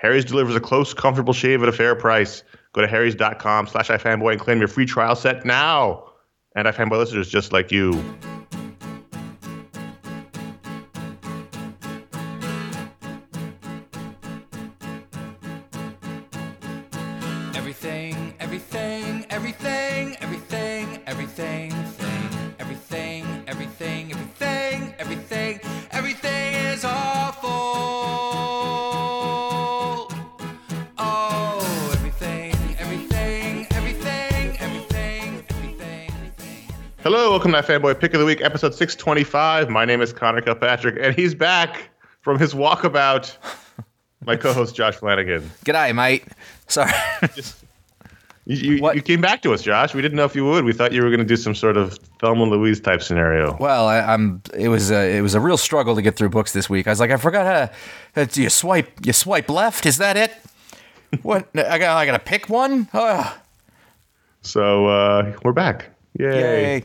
Harry's delivers a close, comfortable shave at a fair price. Go to harrys.com slash ifanboy and claim your free trial set now. And iFanboy listeners just like you. To iFanboy Pick of the Week, episode 625. My name is Conor Kilpatrick, and he's back from his walkabout. My co-host Josh Flanagan. G'day, mate. Sorry. You, you, you came back to us, Josh. We didn't know if you would. We thought you were going to do some sort of Thelma and Louise type scenario. well, I, I'm. It was a. It was a real struggle to get through books this week. I was like, I forgot how. how you swipe. You swipe left. Is that it? What? I got. I got to pick one. Oh, So uh, we're back. Yay. yay!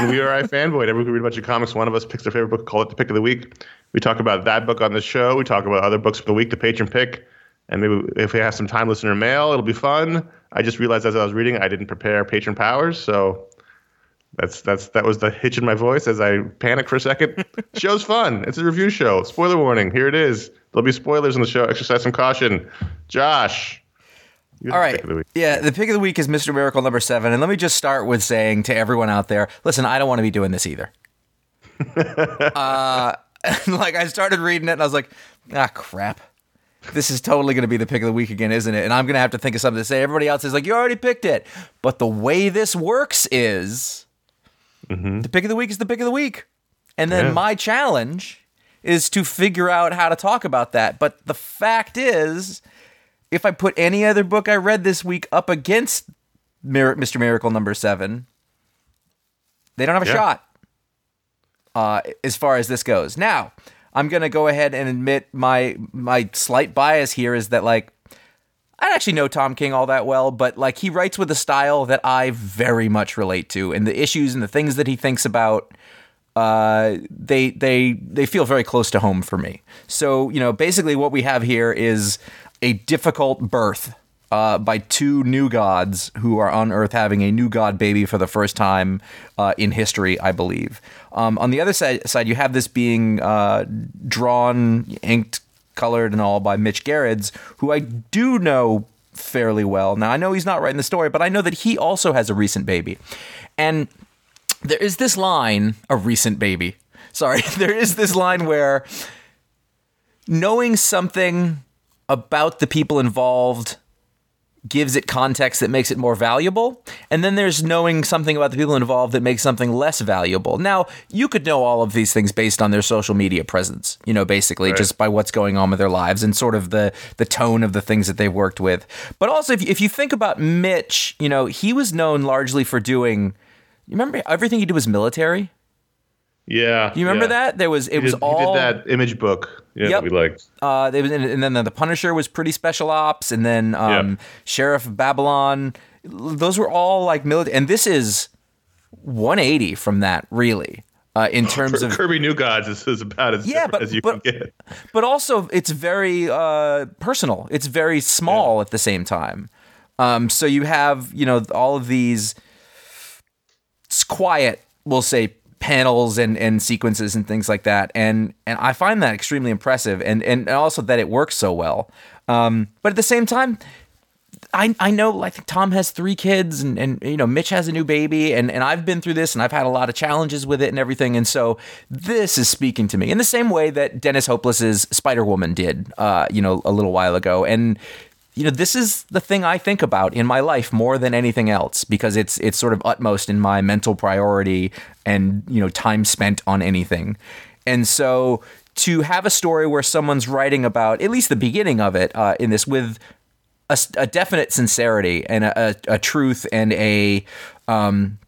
We are iFanboy. Every week we read a bunch of comics. One of us picks their favorite book, call it the pick of the week. We talk about that book on the show. We talk about other books for the week, the patron pick. And maybe if we have some time listener mail, it'll be fun. I just realized as I was reading, I didn't prepare patron powers. So that's that's that was the hitch in my voice as I panicked for a second. Show's fun. It's a review show. Spoiler warning. Here it is. There'll be spoilers in the show. Exercise some caution. Josh, You're All right. the. Yeah, the pick of the week is Mr. Miracle number seven. And let me just start with saying to everyone out there listen, I don't want to be doing this either. uh, like, I started reading it and I was like, ah, crap. This is totally going to be the pick of the week again, isn't it? And I'm going to have to think of something to say. Everybody else is like, you already picked it. But the way this works is the pick of the week is the pick of the week. And then Yeah. my challenge is to figure out how to talk about that. But the fact is, if I put any other book I read this week up against Mir- Mr. Miracle number seven, they don't have a Yeah. shot uh, as far as this goes. Now, I'm gonna go ahead and admit my my slight bias here is that like I don't actually know Tom King all that well, but like he writes with a style that I very much relate to, and the issues and the things that he thinks about uh, they they they feel very close to home for me. So you know, basically, what we have here is a difficult birth uh, by two new gods who are on Earth having a new god baby for the first time uh, in history, I believe. Um, on the other side, side, you have this being uh, drawn, inked, colored, and all by Mitch Gerads, who I do know fairly well. Now I know he's not writing the story, but I know that he also has a recent baby, and there is this line, a recent baby. Sorry, there is this line where knowing something about the people involved gives it context that makes it more valuable. And then there's knowing something about the people involved that makes something less valuable. Now, you could know all of these things based on their social media presence, you know, basically Right. just by what's going on with their lives and sort of the the tone of the things that they've worked with. But also if if you think about Mitch, you know, he was known largely for doing you remember everything he did was military? Yeah. Do you remember yeah. that? There was it He was did, all he did that image book. Yeah, Yep. that we liked. uh, they was, and then the Punisher was pretty special ops, and then um, Yeah. Sheriff of Babylon. Those were all like military, and this is 180 from that, really, uh, in terms of. Kirby New Gods is, is about as Yeah, but- as you but- can get. But also, it's very uh, personal. It's very small at the same time. Um, so you have, you know, all of these quiet, we'll say, panels and, and sequences and things like that. And and I find that extremely impressive, and and also that it works so well. Um, but at the same time, I I know I think Tom has three kids and, and you know Mitch has a new baby and, and I've been through this and I've had a lot of challenges with it and everything and so this is speaking to me in the same way that Dennis Hopeless's Spider Woman did uh you know a little while ago and you know this is the thing I think about in my life more than anything else because it's it's sort of utmost in my mental priority and you know time spent on anything. And so to have a story where someone's writing about at least the beginning of it uh, in this with a definite sincerity and a, a, a truth and a um,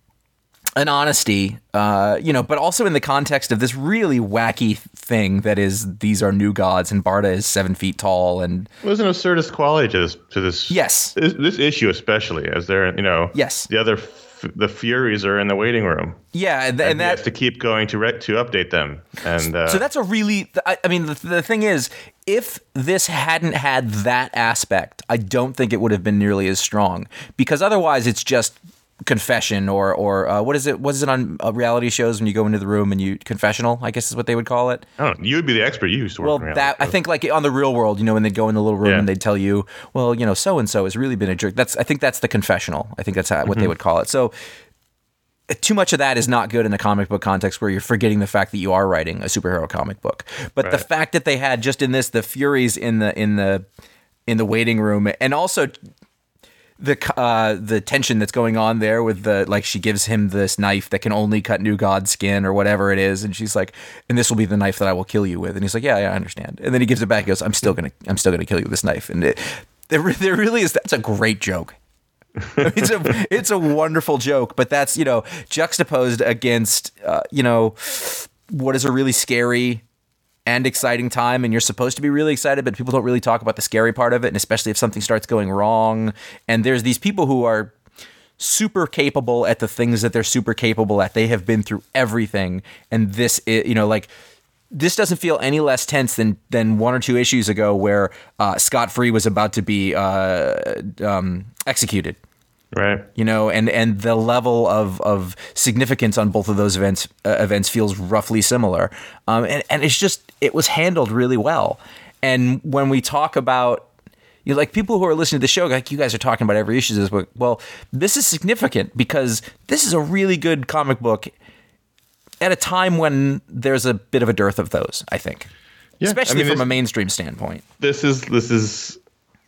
an honesty, uh, you know, but also in the context of this really wacky thing that is these are new gods and Barda is seven feet tall and There's an absurdist quality to this. To this Yes. This, this issue, especially as they're, you know, Yes. the other, f- the Furies are in the waiting room, yeah, and, and, and has that to keep going to re- to update them. And uh, so that's a really I, I mean the, the thing is if this hadn't had that aspect i don't think it would have been nearly as strong because otherwise it's just confession or or uh, what is it what is it on uh, reality shows when you go into the room and you confessional i guess is what they would call it I you would be the expert. You used to work. well that i think like on the real world you know when they'd go in the little room Yeah. and they'd tell you well you know so and so has really been a jerk that's i think that's the confessional i think that's how, what they would call it so too much of that is not good in a comic book context where you're forgetting the fact that you are writing a superhero comic book. But the fact that they had just in this the Furies in the in the in the waiting room and also the uh, the tension that's going on there with the like she gives him this knife that can only cut new god skin or whatever it is and she's like and this will be the knife that I will kill you with. And he's like yeah yeah I understand. And then he gives it back he goes I'm still gonna I'm still gonna kill you with this knife. And it, there, there really is that's a great joke. It's a it's a wonderful joke, but that's you know juxtaposed against uh, you know what is a really scary and exciting time, and you're supposed to be really excited, but people don't really talk about the scary part of it, and especially if something starts going wrong. And there's these people who are super capable at the things that they're super capable at. They have been through everything, and this is you know like this doesn't feel any less tense than than one or two issues ago where uh, Scott Free was about to be uh, um, executed right. you know and and the level of of significance on both of those events uh, events feels roughly similar um and and it's just it was handled really well and when we talk about You know, like people who are listening to the show, like you guys are talking about every issue of this book. Well, this is significant because this is a really good comic book at a time when there's a bit of a dearth of those. I think, Yeah, I especially mean, from a mainstream standpoint. this is this is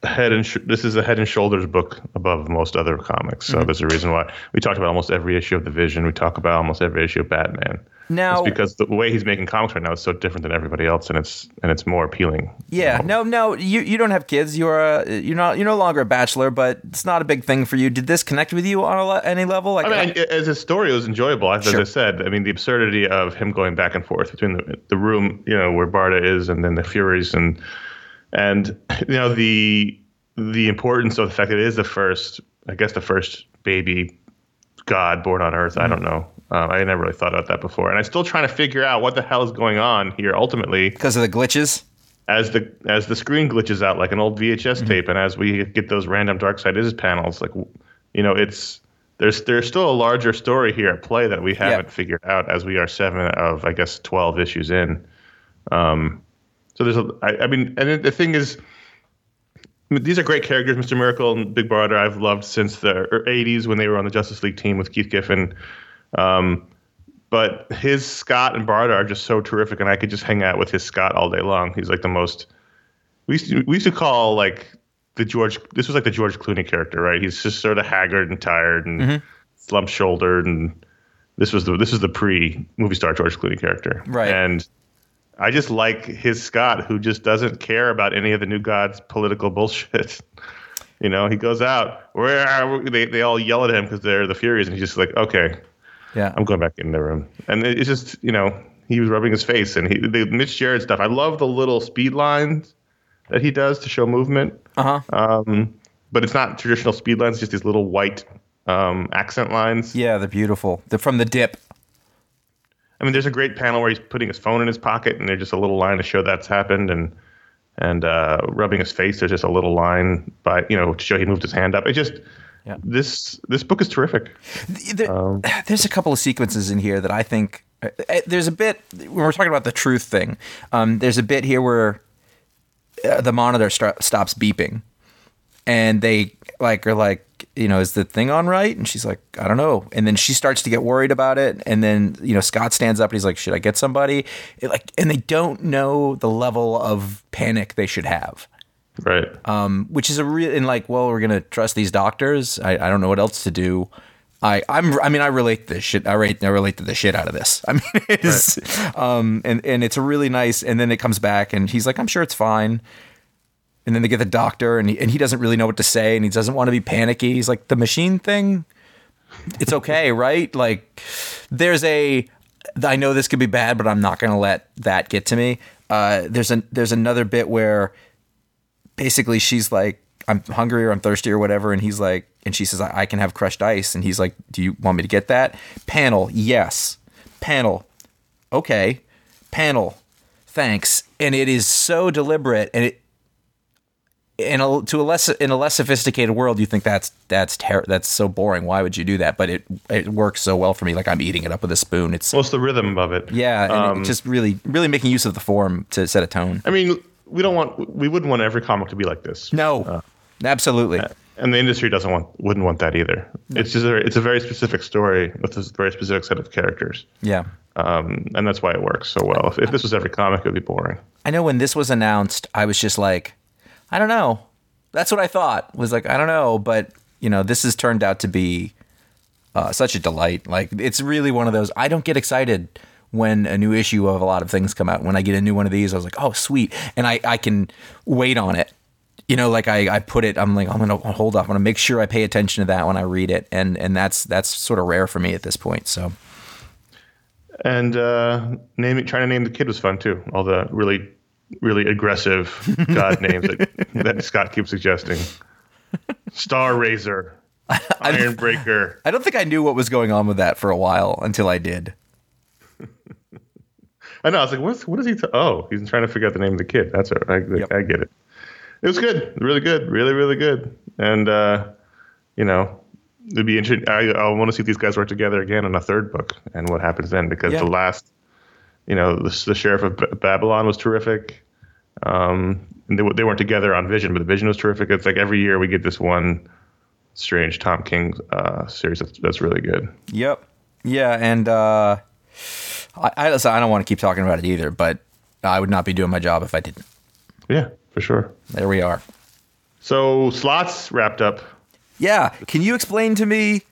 head and sh- this is a head and shoulders book above most other comics. Mm-hmm. So there's a reason why we talked about almost every issue of the Vision. We talk about almost every issue of Batman. Now- it's because the way he's making comics right now is so different than everybody else, and it's and it's more appealing. Yeah, no, no, you you don't have kids. You're a, you're not you're no longer a bachelor, but it's not a big thing for you. Did this connect with you on a, le- any level? Like, I mean, I- as a story, it was enjoyable. As Sure. I said, I mean, the absurdity of him going back and forth between the, the room, you know, where Barda is, and then the Furies, and and you know the the importance of the fact that it is the first, I guess, the first baby god born on Earth. I don't know. Um, I never really thought about that before, and I'm still trying to figure out what the hell is going on here. Ultimately, because of the glitches. as the as the screen glitches out like an old VHS tape, and as we get those random Darkseid Is panels, like you know, it's there's there's still a larger story here at play that we haven't figured out as we are seven of I guess twelve issues in. Um, so there's a I, I mean, and then the thing is. These are great characters, Mr. Miracle and Big Barda. I've loved since the 80s when they were on the Justice League team with Keith Giffen. Um, but his Scott and Barda are just so terrific, and I could just hang out with his Scott all day long. He's like the most. We used to, we used to call like the George. This was like the George Clooney character, right? He's just sort of haggard and tired and slumped shouldered, and this was the this is the pre movie star George Clooney character, Right. And I just like his Scott, who just doesn't care about any of the new gods' political bullshit. You know, he goes out where they they all yell at him because they're the Furies, and he's just like, okay, Yeah, I'm going back in the room. And it- it's just, you know, he was rubbing his face and he, the Mitch Gerads stuff. I love the little speed lines that he does to show movement. uh huh. Um, but it's not traditional speed lines, just these little white um, accent lines. Yeah, they're beautiful. They're from the dip. I mean, there's a great panel where he's putting his phone in his pocket and there's just a little line to show that's happened. And, and uh, rubbing his face, there's just a little line by, you know, to show he moved his hand up. It just, Yeah. this, this book is terrific. There- Um, there's a couple of sequences in here that I think uh, uh, there's a bit when we're talking about the truth thing. Um, there's a bit here where uh, the monitor st- stops beeping, and they like are like, you know, is the thing on right? And she's like, I don't know. And then she starts to get worried about it, and then you know Scott stands up and he's like, should I get somebody? It, like, and they don't know the level of panic they should have right. um, which is a real and like, well, we're gonna trust these doctors. I, I don't know what else to do. I I'm I mean I relate to this shit. I rate I relate to the shit out of this. I mean it's um and and it's a really nice. And then it comes back and he's like, I'm sure it's fine. And then they get the doctor and he, and he doesn't really know what to say and he doesn't want to be panicky. He's like, the machine thing, it's okay, right? Like, there's a. I know this could be bad, but I'm not gonna let that get to me. Uh, there's a there's another bit where basically she's like i'm hungry or i'm thirsty or whatever and he's like and she says i, I can have crushed ice and he's like do you want me to get that panel yes panel okay panel thanks and it is so deliberate and it in a to a less in a less sophisticated world you think that's that's ter- that's so boring why would you do that but it it works so well for me like i'm eating it up with a spoon it's What's the rhythm of it? yeah and Um, it just really really making use of the form to set a tone I mean, we don't want we wouldn't want every comic to be like this. no absolutely and the industry doesn't want wouldn't want that either. It's just a, it's a very specific story with a very specific set of characters, yeah um, and that's why it works so well. If, if this was every comic, it would be boring. I know when this was announced, I was just like, I don't know. That's what I thought. Was like, I don't know, but you know, this has turned out to be uh, such a delight. Like, it's really one of those. I don't get excited when a new issue of a lot of things come out. When I get a new one of these, I was like, oh, sweet, and I I can wait on it. You know, like I, I put it. I'm like, I'm gonna hold off. I'm gonna make sure I pay attention to that when I read it, and and that's that's sort of rare for me at this point. So And uh, naming trying to name the kid was fun too. All the really really aggressive god names that, that Scott keeps suggesting. Star Razor, Iron Breaker. I don't think I knew what was going on with that for a while until I did. I know. I was like, what's, what is he? T- oh, he's trying to figure out the name of the kid. That's all right. I, Yep. I get it. It was good. Really good. Really, really good. And, uh, you know, it'd be interesting. I, I want to see if these guys work together again in a third book and what happens then because Yeah. the last, you know, the, the Sheriff of B- Babylon was terrific. Um, and they, they weren't together on Vision, but the Vision was terrific. It's like every year we get this one strange Tom King uh, series that's, that's really good. Yep. Yeah, and uh, I, I listen, I don't want to keep talking about it either, but I would not be doing my job if I didn't. Yeah, for sure. There we are. So slots wrapped up. Yeah, can you explain to me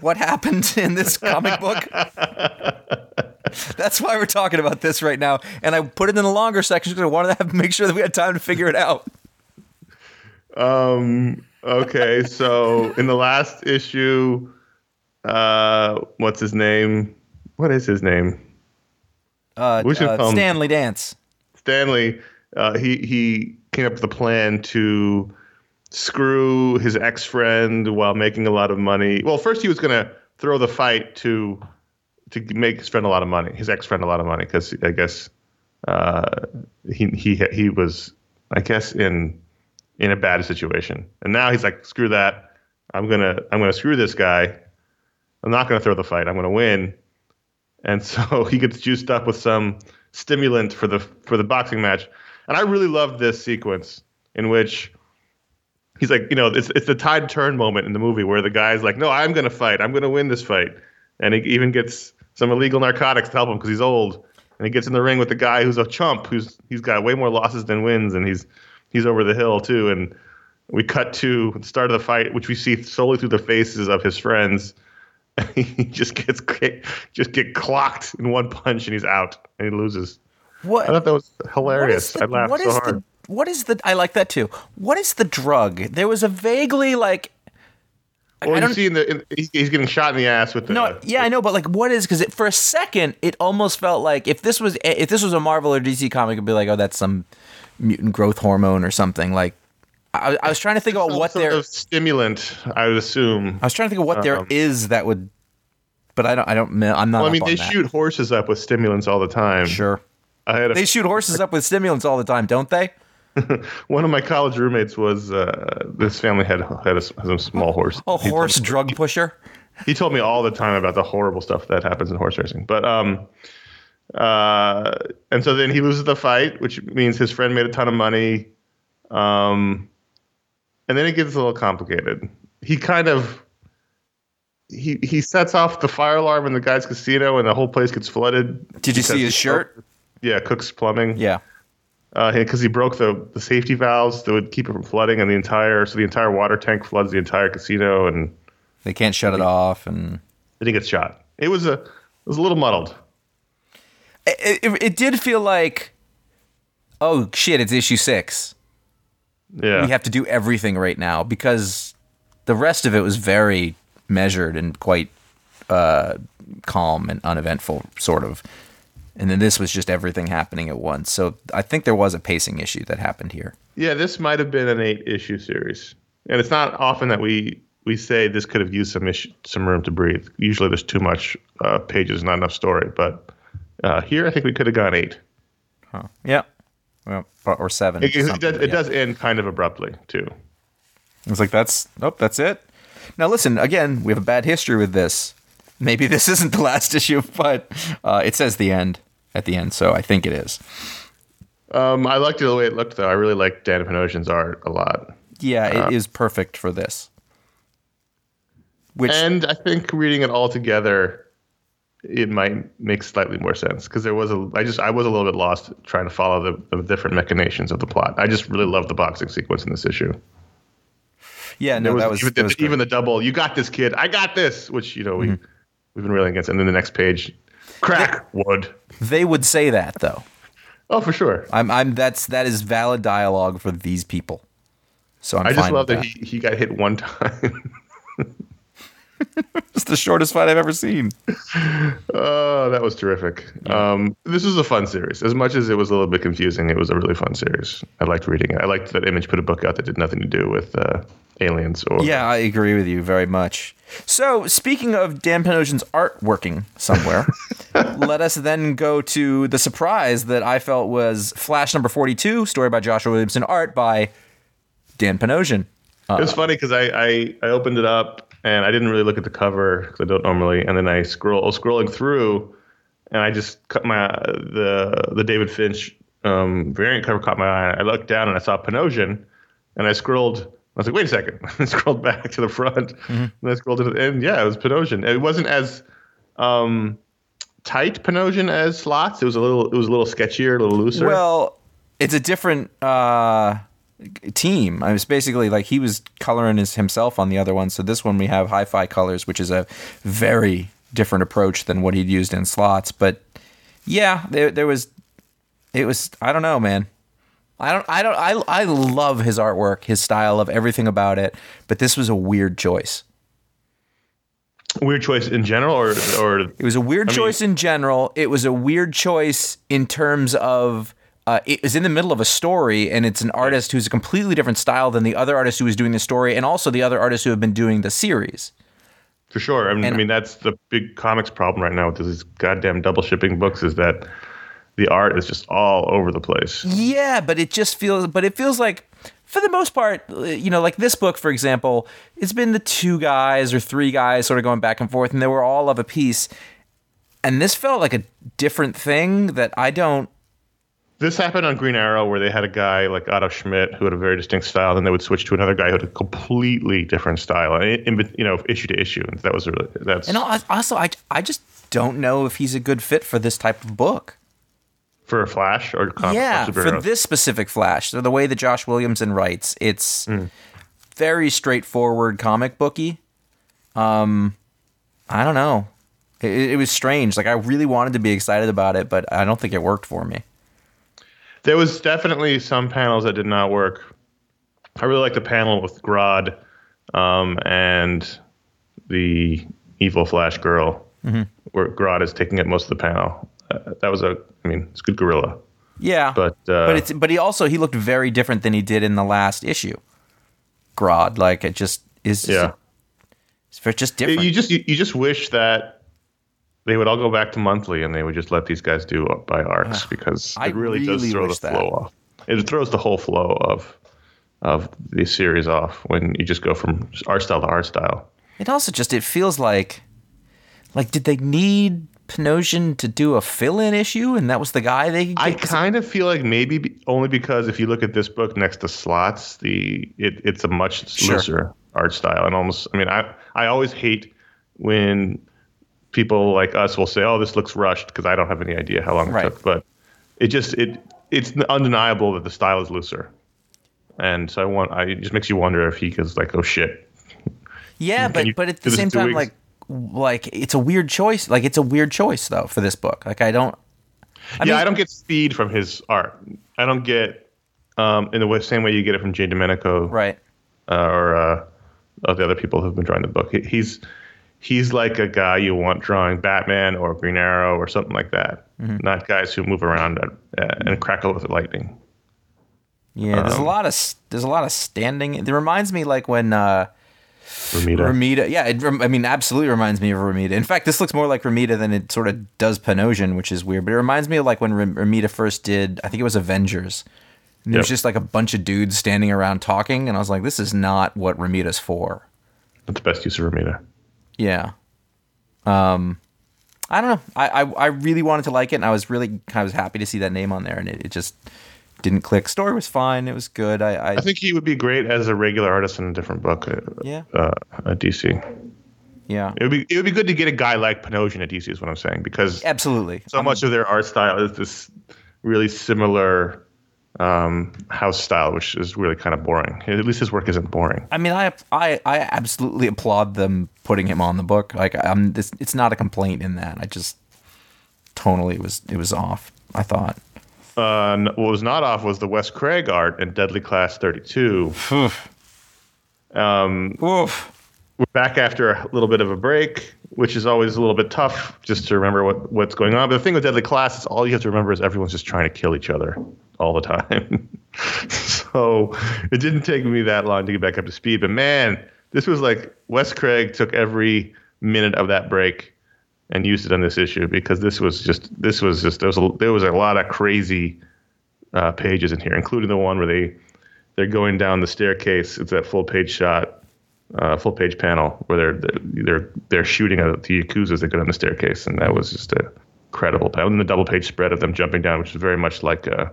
what happened in this comic book? That's why we're talking about this right now, and I put it in the longer section because I wanted to have, make sure that we had time to figure it out. Um. Okay. so in the last issue, uh, what's his name? What is his name? Uh, We should uh, call him- Stanley Dance. Stanley. Uh, he he came up with a plan to screw his ex friend while making a lot of money. Well, first he was going to throw the fight to to make his friend a lot of money, his ex friend a lot of money, because I guess uh, he he he was I guess in in a bad situation, and now he's like, screw that. I'm gonna I'm gonna screw this guy. I'm not gonna throw the fight. I'm gonna win. And so he gets juiced up with some stimulant for the for the boxing match. And I really loved this sequence in which he's like, you know, it's it's the tide turn moment in the movie where the guy's like, no, I'm gonna fight. I'm gonna win this fight. And he even gets some illegal narcotics to help him because he's old. And he gets in the ring with the guy who's a chump, who's he's got way more losses than wins, and he's he's over the hill too. And we cut to the start of the fight, which we see solely through the faces of his friends. he just gets just get clocked in one punch and he's out and he loses. What? I thought that was hilarious. the- I laughed what so is hard. The, what is the? I like that too. What is the drug? There was a vaguely like. Well, I don't see in the in, he's, getting shot in the ass with the No, yeah, I know, but like, what is? Because for a second, it almost felt like if this was if this was a Marvel or DC comic, it'd be like, oh, that's some mutant growth hormone or something. Like, I, I was trying to think about some what sort there. of stimulant. I would assume. I was trying to think of what there is Um, that would, but I don't. I don't. I'm not. Well, I mean, they that. shoot horses up with stimulants all the time. Sure. I had a, They shoot horses up with stimulants all the time, don't they? one of my college roommates was uh, this family had had a, s- has a small horse. A He horse me- drug pusher. he told me all the time about the horrible stuff that happens in horse racing. But um, uh, and so then he loses the fight, which means his friend made a ton of money. Um, and then it gets a little complicated. He kind of he he sets off the fire alarm in the guy's casino, and the whole place gets flooded. Did you see his shirt? Yeah, Cook's Plumbing Yeah. Because he broke the, the safety valves that would keep it from flooding, and the entire so the entire water tank floods the entire casino, and They can't shut it off, and then he gets shot. It was a it was a little muddled. it, it, it did feel like, oh shit, it's issue six. Yeah, we have to do everything right now because the rest of it was very measured and quite uh, calm and uneventful, sort of. And then this was just everything happening at once. So I think there was a pacing issue that happened here. yeah. This might have been an eight issue series, and it's not often that we we say this could have used some issue, some room to breathe. Usually, there's too much uh, pages, not enough story. But uh, here, I think we could have gone eight. Huh. Yeah. Well, or, seven. It, it does, it yeah. does end kind of abruptly too. It's like that's nope, that's it. Now listen, again, we have a bad history with this. Maybe this isn't the last issue, but uh, it says the end at the end, so I think it is. Um, I liked it the way it looked, though. I really liked Dan Panosian's art a lot. Yeah, it is perfect for this. Which and I think reading it all together, it might make slightly more sense because there was a. I just I was a little bit lost trying to follow the, the different machinations of the plot. I just really loved the boxing sequence in this issue. yeah, no, was, that was, even, that was even the double. You got this, kid. I got this. Which you know we Mm-hmm. We've been railing against. And then the next page, crack wood. they would say that though. Oh, for sure. I'm I'm that's that is valid dialogue for these people. So I'm I just love with that, he, he got hit one time. It's the shortest fight I've ever seen. oh, that was terrific. Um, this was a fun series. As much as it was a little bit confusing, it was a really fun series. I liked reading it. I liked that Image put a book out that did nothing to do with uh, aliens or Yeah, I agree with you very much. So, speaking of Dan Panosian's art working somewhere, let us then go to the surprise that I felt was Flash number 42, story by Joshua Williamson, art by Dan Panosian. It was funny because I, I I opened it up and I didn't really look at the cover because I don't normally, and then I scroll scrolling through, and I just cut my the the David Finch um, variant cover caught my eye. I looked down and I saw Panosian, and I scrolled. I was like, wait a second. I scrolled back to the front, and I scrolled to the end. Yeah, it was Panosian. It wasn't as um, tight Panosian as slots. It was a little. It was a little sketchier, a little looser. Well, it's a different uh, team. I was basically like he was coloring his himself on the other one. So this one we have hi-fi colors, which is a very different approach than what he'd used in slots. But yeah, there there was it was I don't know, man. I don't I don't I I love his artwork, his style of everything about it, but this was a weird choice. weird choice in general, or or It was a weird I mean- choice in general. It was a weird choice in terms of uh, it was in the middle of a story, and it's an artist who's a completely different style than the other artist who was doing the story, and also the other artists who have been doing the series. For sure. I mean, And- I mean, that's the big comics problem right now with these goddamn double shipping books is that the art is just all over the place. Yeah, but it just feels, but it feels like, for the most part, you know, like this book, for example, it's been the two guys or three guys sort of going back and forth, and they were all of a piece. And this felt like a different thing that I don't. This happened on Green Arrow where they had a guy like Otto Schmidt who had a very distinct style, then they would switch to another guy who had a completely different style, and you know, issue to issue. And that was really that's And also, I, I just don't know if he's a good fit for this type of book. For a Flash or comic yeah, or for this specific Flash, so the way that Josh Williamson writes, it's very straightforward comic booky. Um, I don't know. It, it was strange. Like I really wanted to be excited about it, but I don't think it worked for me. There was definitely some panels that did not work. I really like the panel with Grodd um, and the evil Flash girl, Mm-hmm. where Grodd is taking up most of the panel. Uh, that was a, I mean, it's good gorilla, Yeah, but uh, but it's but he also he looked very different than he did in the last issue. Grodd, like it just is. yeah, it's very- just different. you just you, you just wish that they would all go back to monthly and they would just let these guys do up by arcs because I it really, does throw the that. flow off. It throws the whole flow of of the series off when you just go from art style to art style. It also just it feels like like did they need Panosian to do a fill-in issue and that was the guy they I kind of feel like maybe be, only because if you look at this book next to slots, the it, it's a much Sure. looser art style and almost. I mean, I I always hate when people like us will say, "Oh, this looks rushed," because I don't have any idea how long it Right. took. But it just it it's undeniable that the style is looser, and so I want. I it just makes you wonder if he goes like, "Oh shit." yeah, but but at the same time weeks? like like it's a weird choice. Like it's a weird choice though for this book. Like I don't I yeah, mean- I don't get speed from his art. I don't get um, in the way, same way you get it from Jay Domenico. right. uh, or uh, of the other people who've been drawing the book. He, he's he's like a guy you want drawing Batman or Green Arrow or something like that. Mm-hmm. Not guys who move around and, uh, and crackle with lightning. Yeah, there's a Um, lot of there's a lot of standing. It reminds me like when uh Romita. Romita, yeah, it, I mean, absolutely reminds me of Romita. In fact, this looks more like Romita than it sort of does Panosian, which is weird. But it reminds me of like when Ram- Romita first did, I think it was Avengers. And there's Yep. just like a bunch of dudes standing around talking, and I was like, this is not what Romita's for. That's the best use of Romita. Yeah. Um, I don't know. I, I I really wanted to like it, and I was really kind of was happy to see that name on there, and it, it just didn't click. Story was fine. It was good. I, I, I think he would be great as a regular artist in a different book. Uh, Yeah. Uh, at DC. yeah, It would be it would be good to get a guy like Panosian at DC is what I'm saying because absolutely. so much of their art style is this really similar um, house style, which is really kind of boring. At least his work isn't boring. I mean, I I I absolutely applaud them putting him on the book. Like, I'm this. It's not a complaint in that. I just tonally it was it was off. I thought. Uh, what was not off was the Wes Craig art in Deadly Class 32. um, Oof. we're back after a little bit of a break, which is always a little bit tough just to remember what, what's going on. But the thing with Deadly Class is all you have to remember is everyone's just trying to kill each other all the time. so it didn't take me that long to get back up to speed. But man, this was like Wes Craig took every minute of that break and used it on this issue because this was just this was just there was a, there was a lot of crazy uh, pages in here, including the one where they they're going down the staircase. It's that full page shot, uh, full page panel where they're they're they're, shooting at the yakuza as they go down the staircase, and that was just a incredible panel. And the double page spread of them jumping down, which is very much like uh,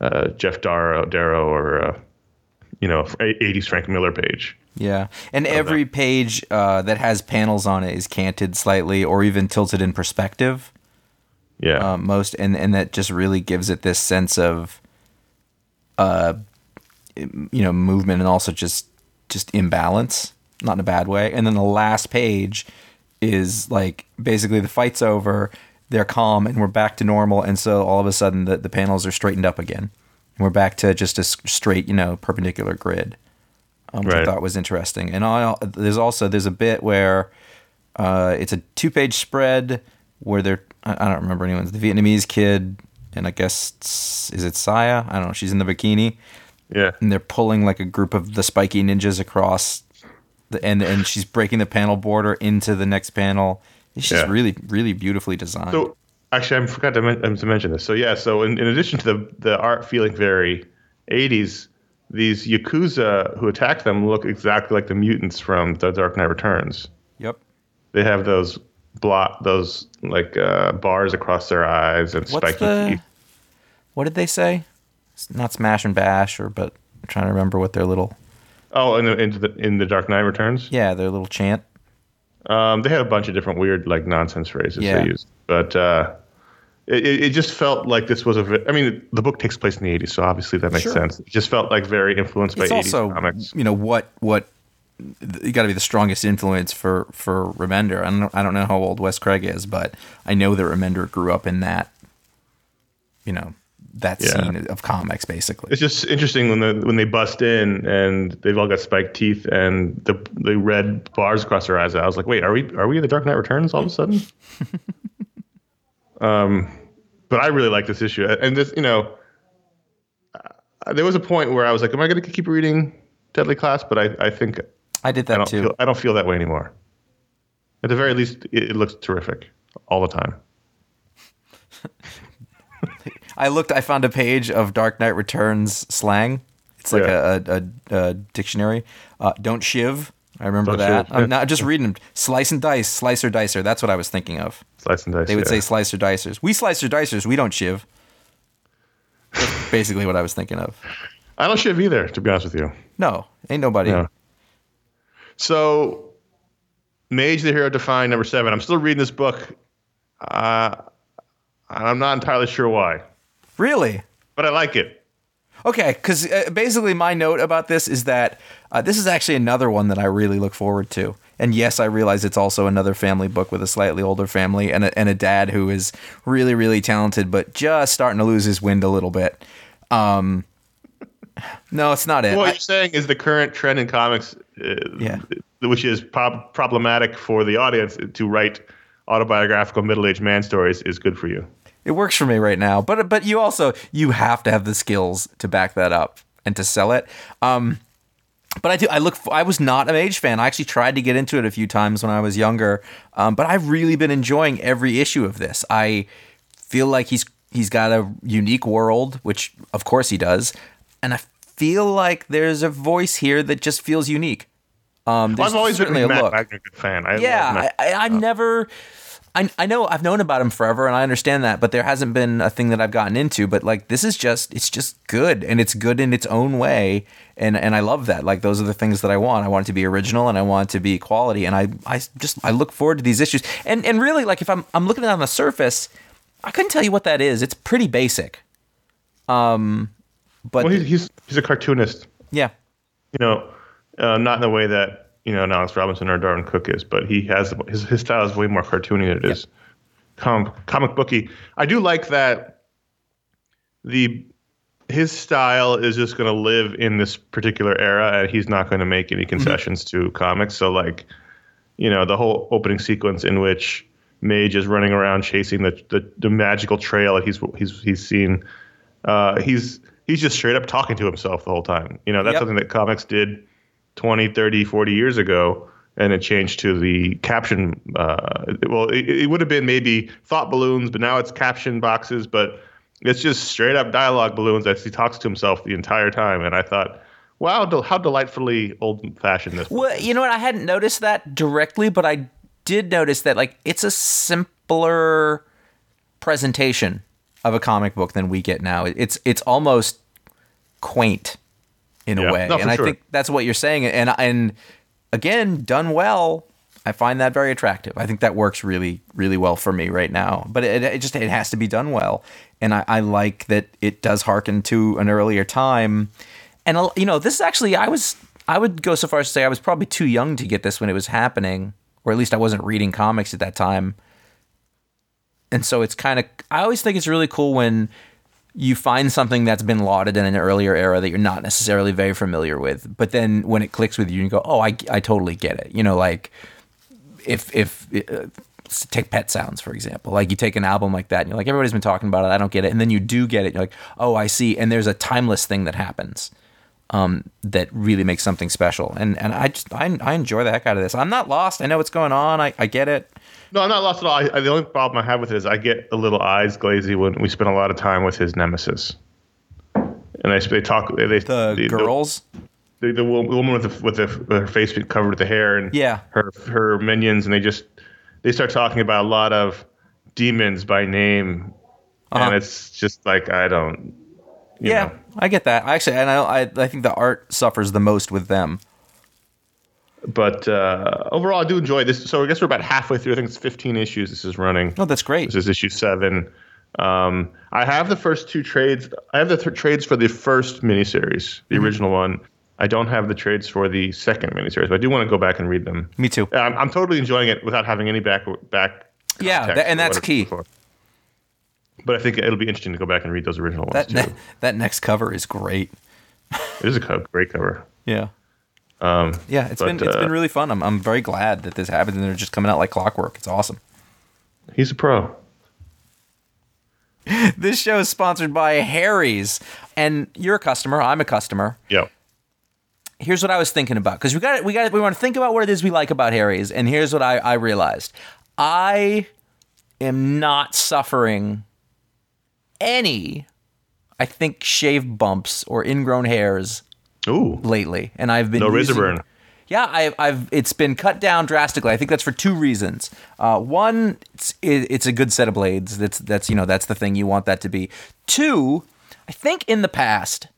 uh, Geof Darrow, Darrow or uh, you know, 80s Frank Miller page. Yeah, and every page uh, that has panels on it is canted slightly or even tilted in perspective. Yeah. um, most, and and that just really gives it this sense of, uh, you know, movement and also just just imbalance, not in a bad way. And then the last page is like basically the fight's over, they're calm, and we're back to normal. And so all of a sudden the the panels are straightened up again, and we're back to just a straight, you know, perpendicular grid. Um, which I thought was interesting. And I, there's also there's a bit where uh, it's a two page spread where they're I, I don't remember anyone's the Vietnamese kid and I guess is it Saya? I don't know. She's in the bikini yeah. and they're pulling like a group of the spiky ninjas across the and and she's breaking the panel border into the next panel. It's just Yeah. really really beautifully designed. So actually, I forgot to, to mention this. So yeah, so in, in addition to the the art feeling very 80s, these yakuza who attack them look exactly like the mutants from The Dark Knight Returns. yep. They have those blot those like uh, bars across their eyes and What's spiky the teeth. what did they say? It's not smash and bash or but I'm trying to remember what their little Oh, in the, into the in the Dark Knight Returns. yeah their little chant. Um, they had a bunch of different weird like nonsense phrases Yeah. they used, but uh, it, it it just felt like this was a. ve- I mean, the book takes place in the '80s, so obviously that makes Sure. sense. It just felt like very influenced by it's '80s comics. you know what what you got to be the strongest influence for for Remender. I don't know, I don't know how old Wes Craig is, but I know that Remender grew up in that you know that Yeah. scene of comics basically. It's just interesting when the when they bust in and they've all got spiked teeth and the the red bars across their eyes. I was like, wait, are we are we in the Dark Knight Returns all of a sudden? um, but I really like this issue, and this you know, uh, there was a point where I was like, am I going to keep reading Deadly Class? But I I think I did I that don't too. feel I don't feel that way anymore. At the very least, it, it looks terrific all the time. I looked. I found a page of Dark Knight Returns slang. It's like Yeah. a, a, a, a dictionary. Uh, don't shiv. I remember Don't that. shiv, I'm yeah. not just reading them. Slice and dice, slicer dicer. That's what I was thinking of. Slice and dice. They would yeah. say slicer dicers. We slicer dicers. We don't shiv. That's basically what I was thinking of. I don't shiv either, to be honest with you. No, ain't nobody. Yeah. So, Mage the Hero Defined, number seven. I'm still reading this book. Uh, and I'm not entirely sure why, Really? but I like it. Okay, because uh, basically my note about this is that uh, this is actually another one that I really look forward to. And yes, I realize it's also another family book with a slightly older family and a, and a dad who is really, really talented, but just starting to lose his wind a little bit. Um, no, it's not it. What I- you're saying is the current trend in comics, uh, Yeah. which is prob- problematic for the audience to write autobiographical middle-aged man stories, is good for you. it works for me right now but but you also you have to have the skills to back that up and to sell it um but I do. I look. I was not a Mage fan. I actually tried to get into it a few times when I was younger. Um, but I've really been enjoying every issue of this. I feel like he's he's got a unique world, which of course he does, and I feel like there's a voice here that just feels unique. Um, there's I've always been a Matt look. Wagner fan. I Yeah, I, I never. I, I know I've known about him forever, and I understand that, but there hasn't been a thing that I've gotten into. But like, this is just it's just good, and it's good in its own way, and and I love that. Like, those are the things that I want. I want it to be original, and I want it to be quality, and I I just I look forward to these issues. And and really, like, if I'm I'm looking at it on the surface, I couldn't tell you what that is. It's pretty basic. Um, but well, he's, he's he's a cartoonist. yeah, you know, uh, not in the way that you know an Alex Robinson or Darwyn Cooke is, but he has his his style is way more cartoony than it is comic comic booky. I do like that the his style is just going to live in this particular era, and he's not going to make any concessions to comics. So, like, you know, the whole opening sequence in which Mage is running around chasing the the, the magical trail that he's he's he's seen. Uh, he's he's just straight up talking to himself the whole time. You know, that's Yep. something that comics did 20, 30, 40 years ago, and it changed to the caption. Uh, well, it, it would have been maybe thought balloons, but now it's caption boxes. But it's just straight up dialogue balloons as he talks to himself the entire time. And I thought, wow, how delightfully old fashioned this. Well, you know what? I hadn't noticed that directly, but I did notice that like it's a simpler presentation of a comic book than we get now. It's it's almost quaint in Yeah. a way, and I sure. think that's what you're saying. And and again, done well. I find that very attractive. I think that works really, really well for me right now. But it, it just it has to be done well, and I, I like that it does harken to an earlier time. And uh, you know, this is actually I was I would go so far as to say I was probably too young to get this when it was happening, or at least I wasn't reading comics at that time. And so it's kind of I always think it's really cool when you find something that's been lauded in an earlier era that you're not necessarily very familiar with, but then when it clicks with you, you go, "Oh, I, I totally get it." You know, like if if uh, take Pet Sounds for example, like you take an album like that, and you're like, everybody's been talking about it, I don't get it, and then you do get it, you're like, "Oh, I see," and there's a timeless thing that happens um, that really makes something special, and and I just I, I enjoy the heck out of this. I'm not lost. I know what's going on. I, I get it. No, I'm not lost at all. I, I, the only problem I have with it is I get a little eyes glazy when we spend a lot of time with his nemesis. And I, they talk. They, The the, girls. the, the, wo- woman with the, with the with her face covered with the hair, and Yeah. her her minions, and they just they start talking about a lot of demons by name, Uh-huh. and it's just like I don't. you yeah, know. I get that. Actually, and I, I I think the art suffers the most with them. But uh, overall, I do enjoy this. So I guess we're about halfway through. I think it's 15 issues. This is running. Oh, that's great. This is issue seven. Um, I have the first two trades. I have the th- trades for the first miniseries, the Mm-hmm. original one. I don't have the trades for the second miniseries, but I do want to go back and read them. Me too. I'm, I'm totally enjoying it without having any back back. Yeah, and that's key. But I think it'll be interesting to go back and read those original ones That too. ne- that next cover is great. it is a co- great cover. Yeah. Um, Yeah, it's But, been it's uh, been really fun. I'm I'm very glad that this happened and they're just coming out like clockwork. It's awesome. he's a pro. This show is sponsored by Harry's, and you're a customer. I'm a customer. Yeah. Here's what I was thinking about because we got we got we want to think about what it is we like about Harry's, and here's what I I realized. I am not suffering any, I think, shave bumps or ingrown hairs Ooh. lately, and I've been No razor burn. Yeah, I've, I've it's been cut down drastically. I think that's for two reasons. Uh, one, it's, it, it's a good set of blades. That's that's you know that's the thing you want that to be. Two, I think in the past,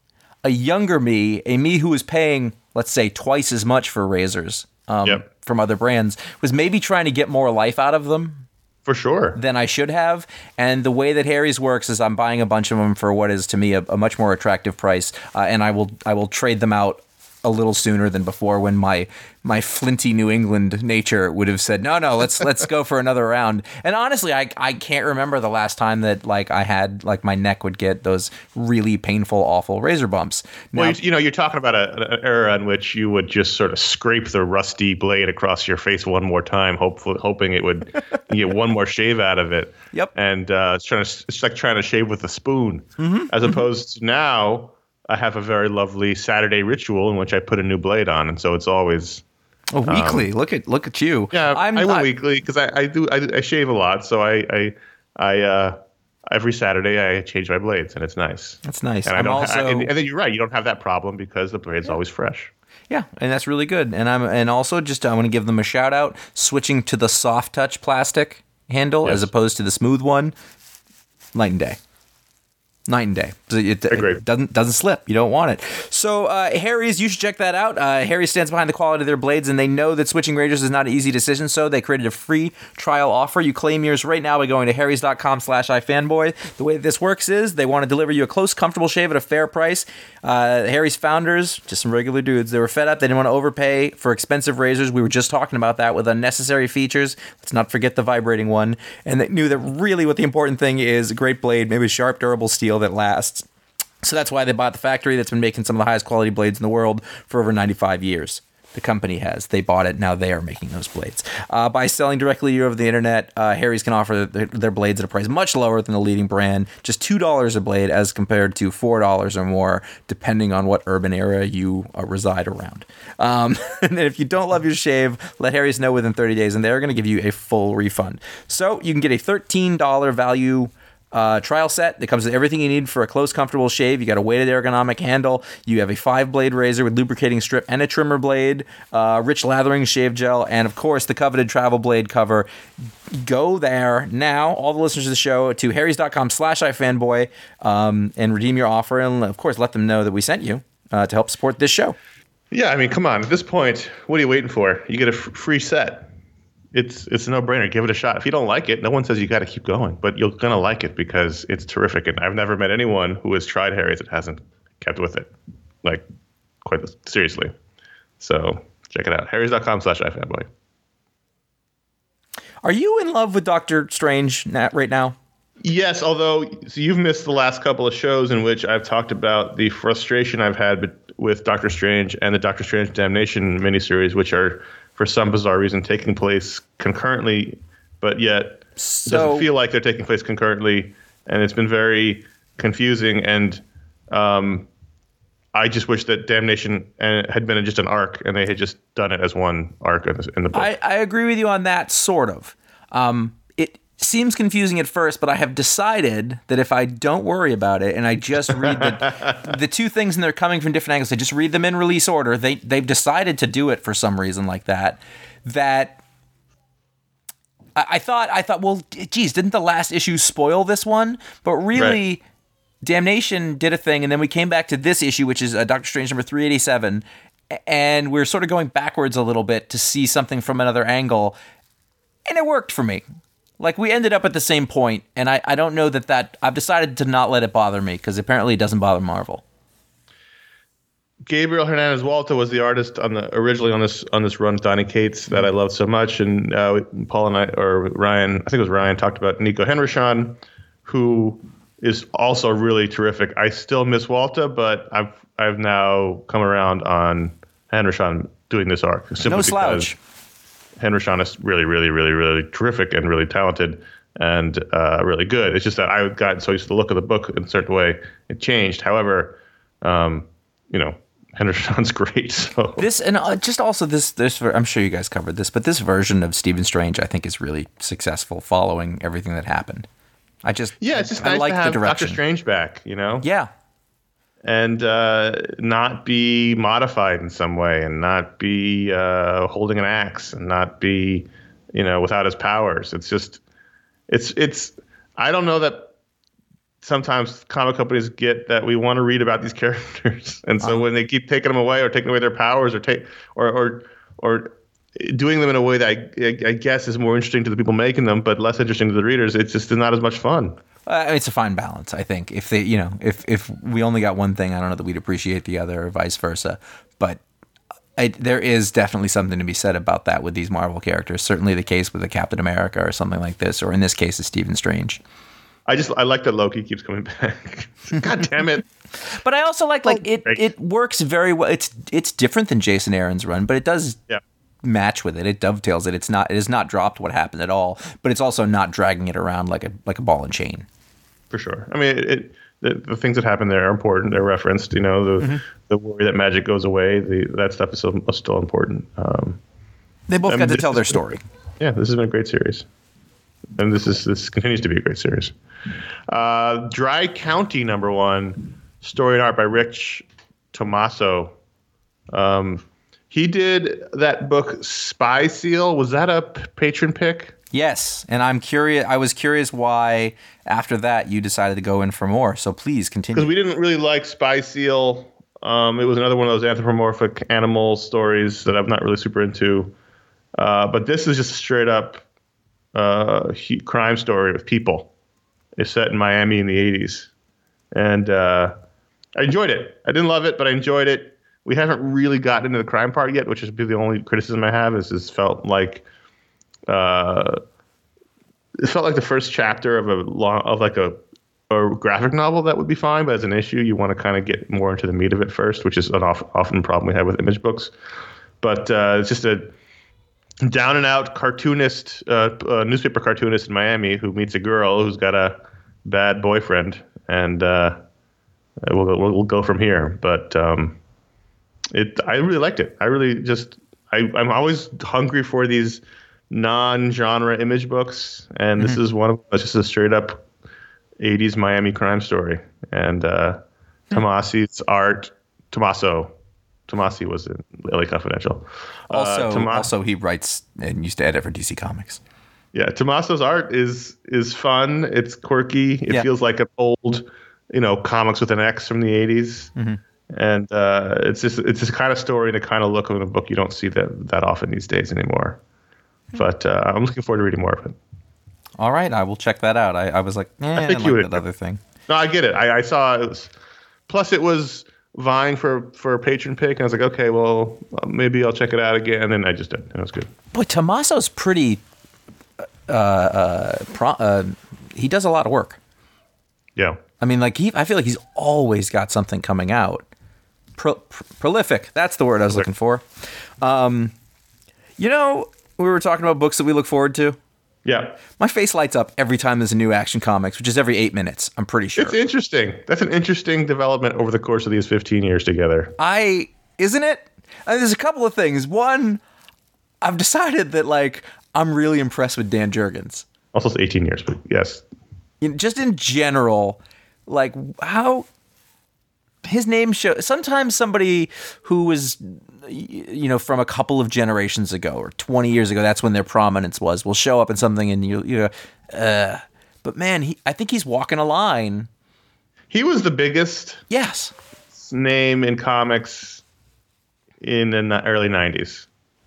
a younger me, a me who was paying let's say twice as much for razors um, Yep. from other brands, was maybe trying to get more life out of them For sure. than I should have. And the way that Harry's works is I'm buying a bunch of them for what is to me a, a much more attractive price, uh, and I will I will trade them out a little sooner than before when my my flinty New England nature would have said no no let's let's go for another round. And honestly, I I can't remember the last time that like I had like my neck would get those really painful awful razor bumps. Well, Now- you, you know, you're talking about a, an era in which you would just sort of scrape the rusty blade across your face one more time, hopefully, hoping it would get one more shave out of it. Yep. And uh, it's trying to, it's like trying to shave with a spoon, Mm-hmm. as opposed to now. I have a very lovely Saturday ritual in which I put a new blade on, and so it's always oh, weekly. look at look at you. yeah. I'm I went I- weekly because I, I do I, I shave a lot, so I I I uh, every Saturday I change my blades, and it's nice. That's nice. And I I'm don't also ha- and, and then you're right, you don't have that problem because the blade's always fresh. Yeah, and that's really good. And I'm and also just I want to give them a shout out switching to the soft touch plastic handle as opposed to the smooth one. Night and day. Night and day. It, it doesn't doesn't slip. You don't want it. So uh, Harry's, you should check that out. Uh, Harry stands behind the quality of their blades, and they know that switching razors is not an easy decision. So they created a free trial offer. You claim yours right now by going to harrys.com/slash ifanboy. The way this works is they want to deliver you a close, comfortable shave at a fair price. Uh, Harry's founders, just some regular dudes, they were fed up. They didn't want to overpay for expensive razors. We were just talking about that with unnecessary features. Let's not forget the vibrating one. And they knew that really what the important thing is a great blade, maybe sharp, durable steel that lasts. So that's why they bought the factory that's been making some of the highest quality blades in the world for over 95 years. The company has. They bought it. Now they are making those blades. Uh, by selling directly to you over the internet, uh, Harry's can offer their, their blades at a price much lower than the leading brand, just $2 a blade as compared to $4 or more, depending on what urban area you uh, reside around. Um, and if you don't love your shave, let Harry's know within 30 days, and they're going to give you a full refund. So you can get a $13 value uh, trial set that comes with everything you need for a close, comfortable shave. You got a weighted ergonomic handle. You have a five blade razor with lubricating strip and a trimmer blade, uh, rich lathering shave gel, and of course the coveted travel blade cover. Go there now, all the listeners of the show, to harrys.com slash ifanboy um, and redeem your offer. And of course, let them know that we sent you uh, to help support this show. Yeah, I mean, come on. At this point, what are you waiting for? You get a f- free set. It's it's a no brainer. Give it a shot. If you don't like it, no one says you got to keep going, but you're gonna like it because it's terrific. And I've never met anyone who has tried Harry's that hasn't kept with it, like quite seriously. So check it out. Harrys.com slash ifanboy. Are you in love with Doctor Strange right now? Yes, although so you've missed the last couple of shows in which I've talked about the frustration I've had with Doctor Strange and the Doctor Strange Damnation miniseries, which are for some bizarre reason taking place concurrently, but yet So- doesn't feel like they're taking place concurrently, and it's been very confusing. And um, I just wish that Damnation uh, had been just an arc, and they had just done it as one arc in the, book. I, I agree with you on that, sort of. Um, seems confusing at first, but I have decided that if I don't worry about it and I just read the, the two things and they're coming from different angles, I just read them in release order. They they've decided to do it for some reason like that. That I, I thought I thought, well, geez, didn't the last issue spoil this one? But really. Right. Damnation did a thing, and then we came back to this issue, which is uh, Doctor Strange number 387, and we're sort of going backwards a little bit to see something from another angle, and it worked for me. Like, we ended up at the same point, and I, I don't know that that. I've decided to not let it bother me, because apparently it doesn't bother Marvel. Gabriel Hernandez Walta was the artist on the originally on this on this run with Donny Cates that I loved so much, and uh, Paul and I or Ryan, I think it was Ryan, talked about Niko Henrichon, who is also really terrific. I still miss Walta, but I've I've now come around on Henrichon doing this arc No because slouch. Henrichon is really, really, really, really terrific and really talented and uh, really good. It's just that I got so used to the look of the book in a certain way, it changed. However, um, you know, Henrichon's great. So This and uh, just also this this I'm sure you guys covered this, but this version of Stephen Strange I think is really successful following everything that happened. I just yeah, it's just I nice like to the direction. Doctor Strange back. You know, Yeah, and uh, not be modified in some way, and not be uh, holding an axe, and not be, you know, without his powers. It's just, it's it's. I don't know that sometimes comic companies get that we want to read about these characters, and so when they keep taking them away or taking away their powers or take or or or doing them in a way that I, I guess is more interesting to the people making them, but less interesting to the readers, it's just not as much fun. Uh, it's a fine balance, I think. If they, you know, if if we only got one thing, I don't know that we'd appreciate the other, or vice versa. But I, there is definitely something to be said about that with these Marvel characters. Certainly the case with a Captain America or something like this, or in this case, a Stephen Strange. I just I like that Loki keeps coming back. God damn it! But I also like like it. It works very well. It's it's different than Jason Aaron's run, but it does Yeah. match with it. It dovetails it. It's not. It is not dropped what happened at all. But it's also not dragging it around like a like a ball and chain. For sure. I mean, it, it, the, the things that happen there are important. They're referenced. You know, the the worry that magic goes away. The that stuff is still, still important. Um, They both I got mean, to tell their story. yeah, this has been a great series, and this is this continues to be a great series. Uh, Dry County number one, story and art by Rich Tommaso. Um, he did that book Spy Seal. Was that a patron pick? Yes, and I'm curious. I was curious why after that you decided to go in for more. So please continue. because we didn't really like Spy Seal. Um, it was another one of those anthropomorphic animal stories that I'm not really super into. Uh, but this is just a straight up uh, crime story with people. It's set in Miami in the 80s. And uh, I enjoyed it. I didn't love it, but I enjoyed it. We haven't really gotten into the crime part yet, which is the only criticism I have. Is this felt like uh, it felt like the first chapter of a long of like a a graphic novel that would be fine, but as an issue, you want to kind of get more into the meat of it first, which is an off, often problem we have with image books. But uh, it's just a down and out cartoonist, uh, uh, newspaper cartoonist in Miami who meets a girl who's got a bad boyfriend, and uh, we'll, we'll we'll go from here. But um, it, I really liked it. I really just, I, I'm always hungry for these non-genre image books, and this is one of them. It's just a straight up '80s Miami crime story, and uh, Tomasi's art. Tommaso, Tomasi was in LA Confidential. Uh, Also, Toma- also he writes and used to edit for DC Comics. Yeah, Tommaso's art is is fun. It's quirky. It Yeah. feels like an old, you know, comics with an X from the '80s, Mm-hmm. and uh, it's just it's this kind of story and the kind of look of a book you don't see that that often these days anymore. But uh, I'm looking forward to reading more of it. All right, I will check that out. I, I was like, eh, I, think like you would- that other thing. No, I get it. I, I saw it was. Plus, it was vying for for a patron pick, and I was like, okay, well, maybe I'll check it out again. And then I just did. It was good. Boy, Tommaso's pretty. Uh, uh, pro, uh, he does a lot of work. Yeah. I mean, like he, I feel like he's always got something coming out. Pro, pr- prolific. That's the word I was looking for. Um, you know, we were talking about books that we look forward to. Yeah. My face lights up every time there's a new Action Comics, which is every eight minutes. I'm pretty sure. It's interesting. That's an interesting development over the course of these 15 years together. I isn't it? And there's a couple of things. One, I've decided that like I'm really impressed with Dan Jurgens. Also, it's 18 years, but yes. You know, just in general, like how his name show. Sometimes somebody who was, you know, from a couple of generations ago or 20 years ago, that's when their prominence was, will show up in something and you, you know, uh, but man, he, I think he's walking a line. He was the biggest Yes. name in comics in the early 90s.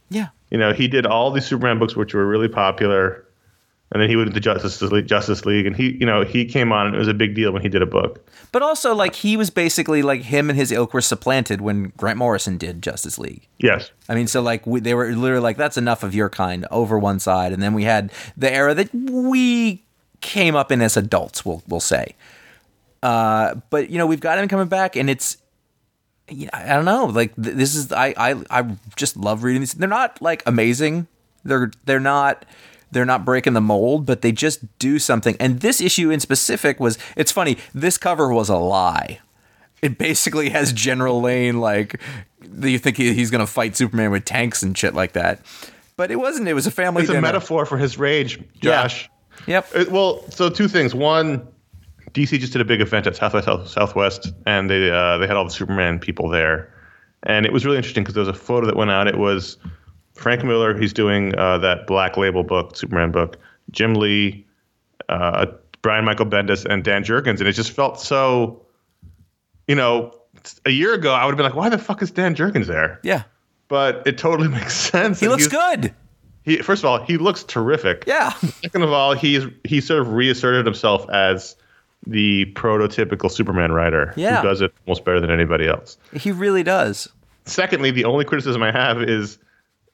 Yeah. You know, he did all these Superman books, which were really popular. And then he went into Justice League, Justice League, and he, you know, he came on, and it was a big deal when he did a book. But also, like, he was basically like him and his ilk were supplanted when Grant Morrison did Justice League. Yes, I mean, so like we, they were literally like, "That's enough of your kind." Over one side, and then we had the era that we came up in as adults. We'll we'll say, uh, but you know, we've got him coming back, and it's, you know, I don't know, like th- this is I I I just love reading these. They're not like amazing. They're they're not they're not breaking the mold, but they just do something. And this issue in specific was it's funny. This cover was a lie. It basically has General Lane like you think he's gonna fight Superman with tanks and shit like that, but it wasn't. It was a family. it's a metaphor for his rage, Yeah. Josh. Yep. It- well, so two things. One, DC just did a big event at Southwest South, Southwest, and they uh, they had all the Superman people there, and it was really interesting because there was a photo that went out. It was Frank Miller. He's doing uh, that Black Label book, Superman book. Jim Lee, uh, Brian Michael Bendis, and Dan Jurgens, and it just felt so. You know, a year ago I would have been like, "Why the fuck is Dan Jurgens there?" Yeah. But it totally makes sense. He looks good. He, first of all, he looks terrific. Yeah. Second of all, he's he sort of reasserted himself as the prototypical Superman writer Yeah. who does it almost better than anybody else. He really does. Secondly, the only criticism I have is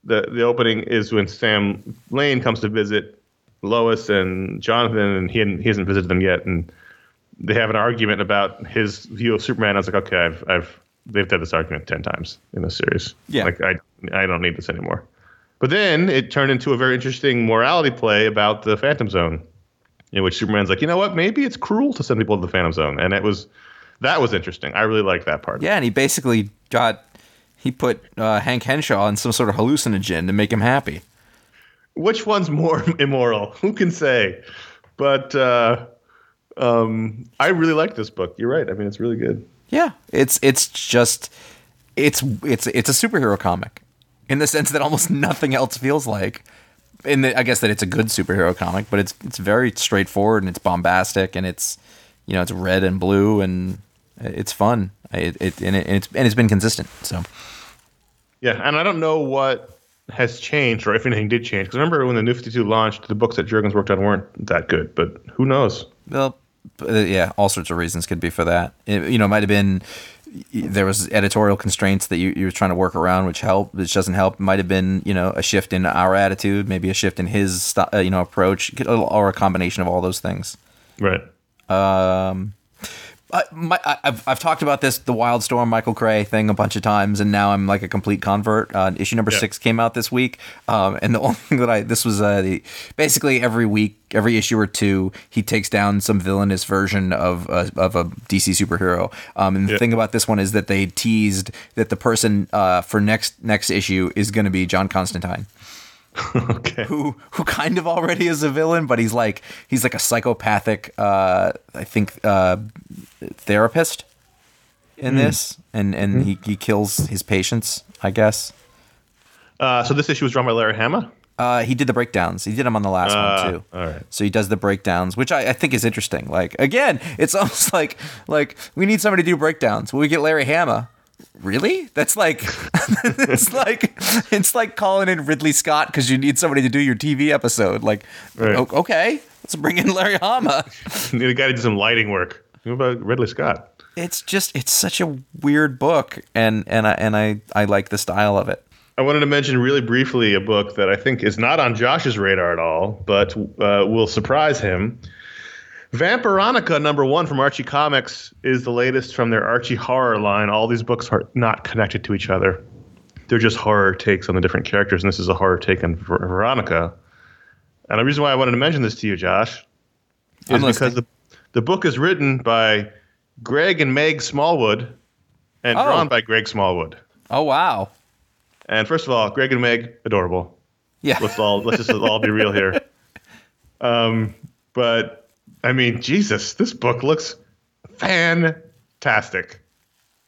the the opening is when Sam Lane comes to visit Lois and Jonathan, and he hadn't, he hasn't visited them yet, and they have an argument about his view of Superman. I was like, okay, I've I've they've had this argument ten times in this series. Yeah. like I I don't need this anymore. But then it turned into a very interesting morality play about the Phantom Zone, in which Superman's like, you know what, maybe it's cruel to send people to the Phantom Zone, and it was that was interesting. I really liked that part. Yeah, and he basically got he put uh, Hank Henshaw on some sort of hallucinogen to make him happy. Which one's more immoral? Who can say? But uh, um, I really like this book. You're right. I mean, it's really good. Yeah, it's it's just it's it's it's a superhero comic in the sense that almost nothing else feels like. In the, I guess that it's a good superhero comic, but it's it's very straightforward and it's bombastic and it's you know it's red and blue and it's fun. It, it and, it, and it's and it's been consistent. So Yeah, and I don't know what has changed or if anything did change. Because remember when the New 52 launched, the books that Jurgens worked on weren't that good. But who knows? Well, uh, yeah, all sorts of reasons could be for that. It, you know, it might have been there was editorial constraints that you, you were trying to work around, which help, which doesn't help. Might have been you know a shift in our attitude, maybe a shift in his uh, you know approach, or a combination of all those things. Right. Um, I, my, I, I've I've talked about this the Wildstorm Michael Cray thing a bunch of times, and now I'm like a complete convert. Uh, issue number Yeah. six came out this week, um, and the only thing that I this was uh, the basically every week, every issue or two, he takes down some villainous version of uh, of a DC superhero. Um, and the Yeah. thing about this one is that they teased that the person uh, for next next issue is going to be John Constantine. okay. who who kind of already is a villain, but he's like he's like a psychopathic, uh, I think, uh, therapist in this, and and he, he kills his patients, I guess. Uh, so this issue was drawn by Larry Hama. Uh, he did the breakdowns. He did them on the last Ah, one too. all right. So he does the breakdowns, which I, I think is interesting. Like again, it's almost like like we need somebody to do breakdowns. Well, we get Larry Hama. Really? That's like it's like it's like calling in Ridley Scott because you need somebody to do your TV episode. Like, Right. okay, let's bring in Larry Hama. Need a guy to do some lighting work. What about Ridley Scott? It's just it's such a weird book, and and I and I I like the style of it. I wanted to mention really briefly a book that I think is not on Josh's radar at all, but uh, will surprise him. Vampironica number one from Archie Comics is the latest from their Archie horror line. All these books are not connected to each other. They're just horror takes on the different characters, and this is a horror take on Ver- Veronica. And the reason why I wanted to mention this to you, Josh, is because listening. the, the book is written by Greg and Meg Smallwood and Oh. drawn by Greg Smallwood. Oh wow, And first of all, Greg and Meg, adorable. yeah. Let's all let's just all be real here. Um, but I mean, Jesus, this book looks fantastic.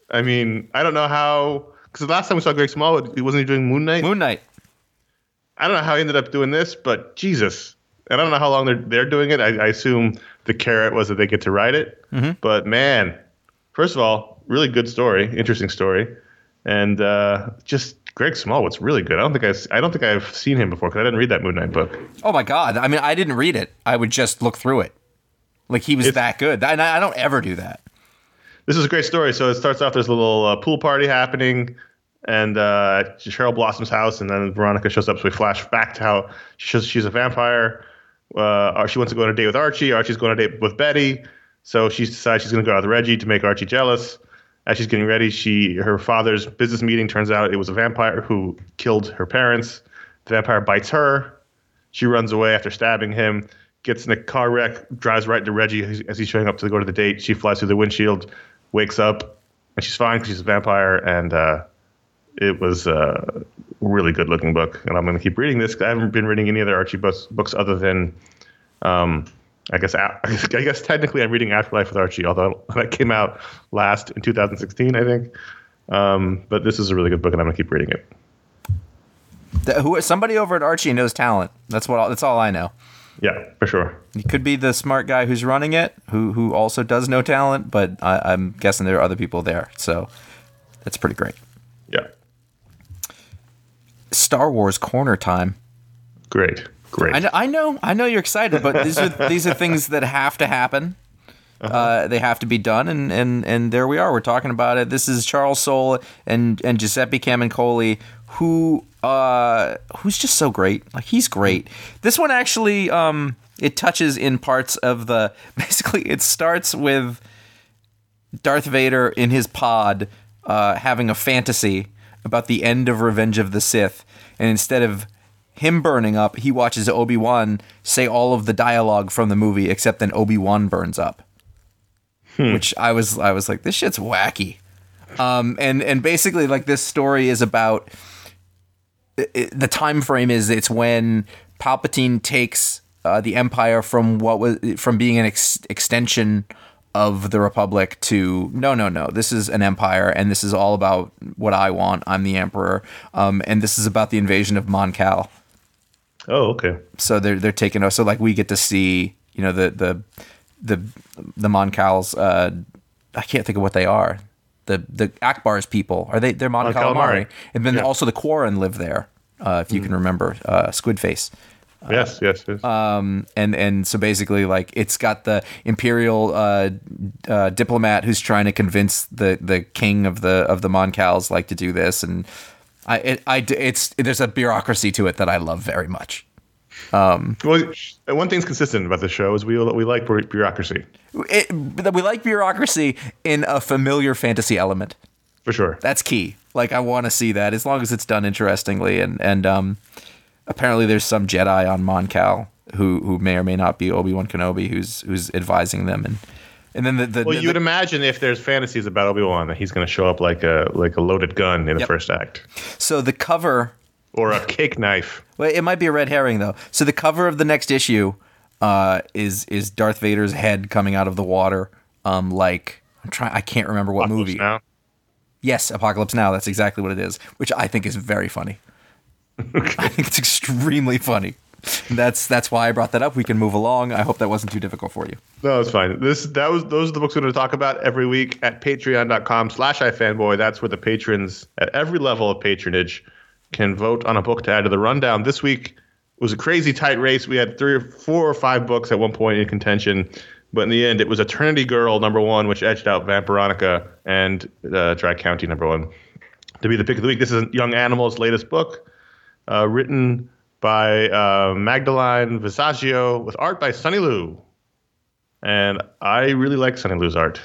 I mean, I don't know how because the last time we saw Greg Smallwood, he wasn't he doing Moon Knight. Moon Knight. I don't know how he ended up doing this, but Jesus, and I don't know how long they're they're doing it. I, I assume the carrot was that they get to write it. But man, first of all, really good story, interesting story, and uh, just Greg Smallwood's really good. I don't think I I don't think I've seen him before because I didn't read that Moon Knight book. Oh my god! I mean, I didn't read it. I would just look through it. Like he was It's- that good. And I, I don't ever do that. This is a great story. So it starts off. There's a little uh, pool party happening, and uh, Cheryl Blossom's house, and then Veronica shows up. So we flash back to how she's, she's a vampire. Uh, she wants to go on a date with Archie. Archie's going on a date with Betty. So she decides she's going to go out with Reggie to make Archie jealous. As she's getting ready, she her father's business meeting turns out it was a vampire who killed her parents. The vampire bites her. She runs away after stabbing him, gets in a car wreck, drives right into Reggie as- he's showing up to go to the date. She flies through the windshield, wakes up, and she's fine because she's a vampire. And uh, it was a really good looking book. And I'm going to keep reading this I haven't been reading any other Archie books, books other than, um, I guess, I guess technically I'm reading Afterlife with Archie, although that came out last in 2016, I think. Um, but this is a really good book, and I'm going to keep reading it. The- who somebody over at Archie knows talent. That's what. That's all I know. Yeah, for sure. He could be the smart guy who's running it, who who also does no talent. But I, I'm guessing there are other people there. So that's pretty great. Yeah. Star Wars corner time. Great. Great. I know, I know, I know you're excited, but these are these are things that have to happen. uh they have to be done, and, and and there we are. We're talking about it. This is Charles Soule and and Giuseppe Camuncoli, who uh who's just so great. Like he's great. This one actually um it touches in parts of the basically it starts with Darth Vader in his pod uh, having a fantasy about the end of Revenge of the Sith, and instead of him burning up, he watches Obi Wan say all of the dialogue from the movie, except then Obi Wan burns up. Which I was, I was like, this shit's wacky. Um, and and basically, like this story is about it- the time frame is it's when Palpatine takes uh, the Empire from what was from being an ex- extension of the Republic to no, no, no. This is an empire, and this is all about what I want. I'm the Emperor, um, and this is about the invasion of Mon Cal. oh, okay. So they're they're taking us. So like we get to see, you know, the the the the Mon Cal's. Uh, I can't think of what they are. The the Ackbar's people are they? They're Mon, Mon Calamari, Calamari. and then Yeah. also the Quarren live there. Uh, if you can remember, uh, Squid Face. yes, yes, yes. Um, and and so basically, like it's got the imperial uh, uh, diplomat who's trying to convince the the king of the of the Moncals like to do this, and I it, I it's there's a bureaucracy to it that I love very much. Well, one thing's consistent about the show is we we like bureaucracy It, that we like bureaucracy in a familiar fantasy element. for sure. That's key. Like I want to see that as long as it's done interestingly, and and um, apparently there's some Jedi on Mon Cal who who may or may not be Obi Wan Kenobi who's who's advising them, and and then the, the, Well, the- you'd imagine if there's fantasies about Obi Wan that he's going to show up like a like a loaded gun in the first act. So the cover or a cake knife. Well, it might be a red herring though. So the cover of the next issue uh, is is Darth Vader's head coming out of the water. Um, like I'm trying, I can't remember what Apocalypse movie. Now. Yes, Apocalypse Now. That's exactly what it is, which I think is very funny. I think it's extremely funny. That's that's why I brought that up. We can move along. I hope that wasn't too difficult for you. No, it's fine. This that was those are the books we're going to talk about every week at patreon.com slash ifanboy. That's where the patrons at every level of patronage can vote on a book to add to the rundown. This week was a crazy tight race. We had three or four or five books at one point in contention, but in the end it was Eternity Girl number one, which edged out Vampironica and uh, Dry County number one to be the pick of the week. This is Young Animal's latest book, uh, written by uh, Magdalene Visaggio with art by Sonny Liew. And I really like Sonny Liew's art.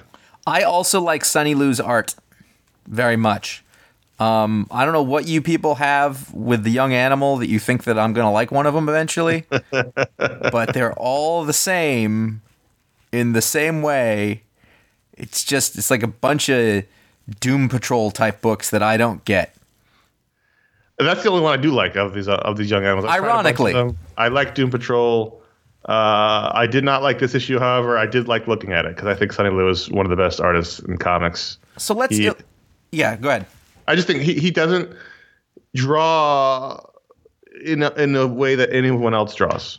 I also like Sonny Liew's art very much. Um, I don't know what you people have with the young animal that you think that I'm going to like one of them eventually, but they're all the same in the same way. It's just, it's like a bunch of Doom Patrol type books that I don't get. And that's the only one I do like of these uh, of these young animals. I've tried a bunch of Ironically. I like Doom Patrol. Uh, I did not like this issue, however, I did like looking at it because I think Sonny Liew is one of the best artists in comics. So let's, He- yeah, go ahead. I just think he, he doesn't draw in a, in a way that anyone else draws,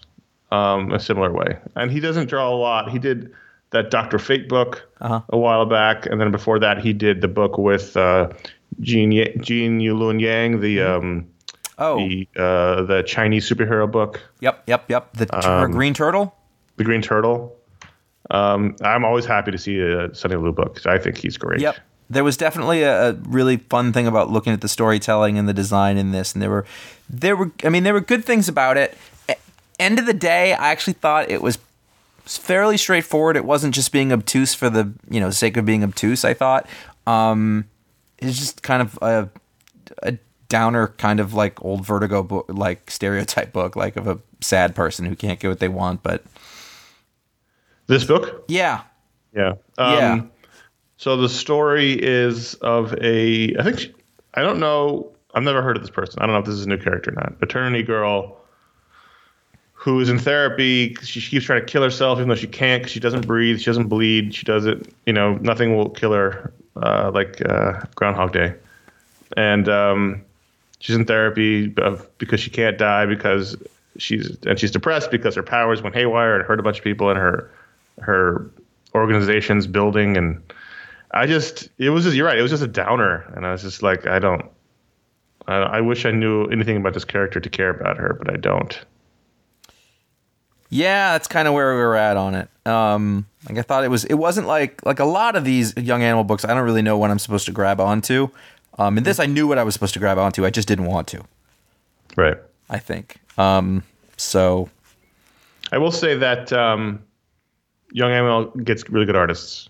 um, a similar way. And he doesn't draw a lot. He did that Doctor Fate book Uh-huh. a while back, and then before that, he did the book with uh, Jean Ye- Gene Luen Yang, the um, Oh, the uh, the Chinese superhero book, yep, yep, yep. The tur- Um, Green Turtle. the Green Turtle. Um, I'm always happy to see a Sonny Liew book 'cause I think he's great. Yep. There was definitely a, a really fun thing about looking at the storytelling and the design in this, and there were, there were, I mean, there were good things about it. End of the day, I actually thought it was fairly straightforward. It wasn't just being obtuse for the you know sake of being obtuse. I thought um, it's just kind of a, a downer, kind of like old Vertigo book, like stereotype book, like of a sad person who can't get what they want. But This book, yeah, Yeah. Um, Yeah. So the story is of a, I think, she, I don't know, I've never heard of this person. I don't know if this is a new character or not. Maternity girl who is in therapy. She, she keeps trying to kill herself, even though she can't because she doesn't breathe, she doesn't bleed, she does it. you know, nothing will kill her, uh, like uh, Groundhog Day. And um, she's in therapy because she can't die because she's and she's depressed because her powers went haywire and hurt a bunch of people in her her organization's building and I just it was just you're right it was just a downer and I was just like I don't I, I wish I knew anything about this character to care about her but I don't Yeah, that's kind of where we were at on it. Um, like I thought it was. It wasn't like like a lot of these young animal books. I don't really know what I'm supposed to grab onto. Um, in this, I knew what I was supposed to grab onto. I just didn't want to. right I think. Um, so I will say that um, Young Animal gets really good artists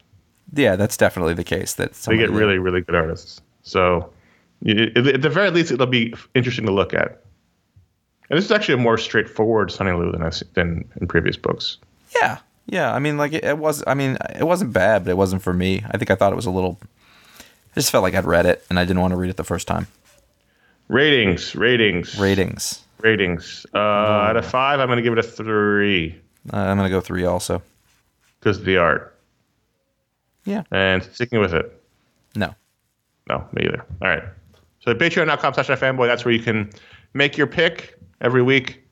yeah, that's definitely the case. That they get really really good artists so at at the very least it'll be interesting to look at and this is actually a more straightforward Sonny Liew than I've seen than in previous books Yeah, yeah. I mean, like it, it was. I mean, it wasn't bad, but it wasn't for me. I think I thought it was a little. I just felt like I'd read it, and I didn't want to read it the first time. ratings ratings Ratings. ratings uh, out of five I'm going to give it a three Uh, I'm gonna go three also. because of the art Yeah. and sticking with it No. No, me either. All right. So patreon.com slash fanboy, that's where you can make your pick every week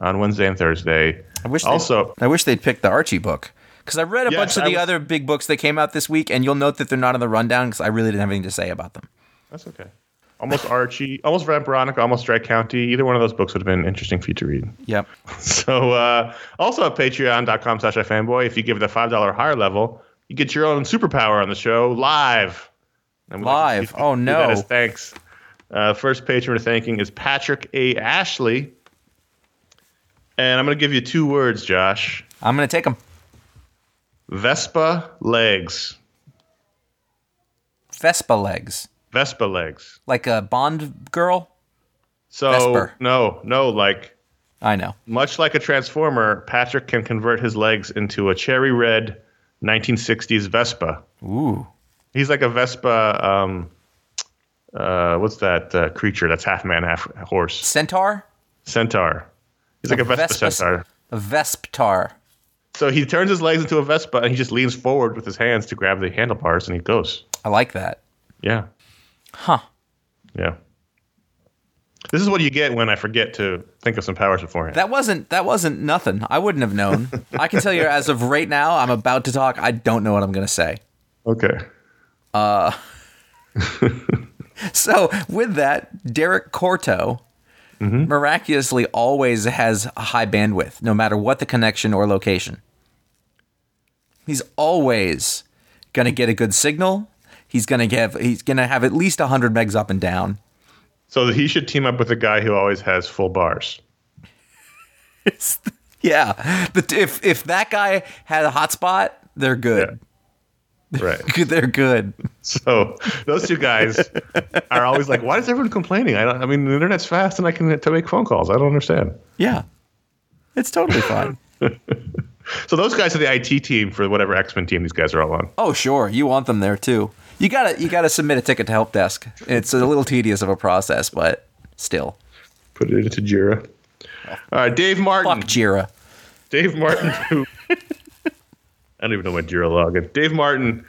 on Wednesday and Thursday. I wish. Also- I wish they'd pick the Archie book because I read a Yes, bunch of I the was- other big books that came out this week, and you'll note that they're not on the rundown because I really didn't have anything to say about them. That's okay. Almost Archie, almost Vampironica, almost Dry County. Either one of those books would have been interesting for you to read. Yep. So uh, also at patreon.com slash fanboy, if you give it a $5 higher level, you get your own superpower on the show live. And like Live? to Oh, no. As thanks. Uh, first patron we're thanking is Patrick A. Ashley. And I'm going to give you two words, Josh. I'm gonna take them. Vespa legs. Vespa legs, Vespa legs. like a Bond girl. So Vesper. no, no, like I know. much like a transformer, Patrick can convert his legs into a cherry red 1960s Vespa. Ooh. He's like a Vespa um, uh, what's that uh, creature that's half man, half horse? Centaur? Centaur. He's like a Vespa Vespa- centaur. A Vesptar. So he turns his legs into a Vespa and he just leans forward with his hands to grab the handlebars and he goes. I like that. Yeah. Huh. Yeah. This is what you get when I forget to think of some powers beforehand. That wasn't that wasn't nothing. I wouldn't have known. I can tell you as of right now, I'm about to talk. I don't know what I'm going to say. okay. Uh, so with that, Derrick Korto mm-hmm. miraculously always has a high bandwidth, no matter what the connection or location. He's always gonna get a good signal. He's gonna give. He's gonna have at least hundred megs up and down. So he should team up with a guy who always has full bars. yeah, if if that guy had a hotspot, they're good. Right. They're good. so those two guys are always like, why is everyone complaining? I don't, I mean, the internet's fast and I can to make phone calls. I don't understand. Yeah, it's totally fine. So those guys are the IT team for whatever X Men team these guys are all on. Oh, sure. You want them there too. You gotta you gotta submit a ticket to help desk. It's a little tedious of a process, but still. Put it into Jira. All right, Dave Martin. Fuck Jira. Dave Martin, who I don't even know what Jira log is. Dave Martin,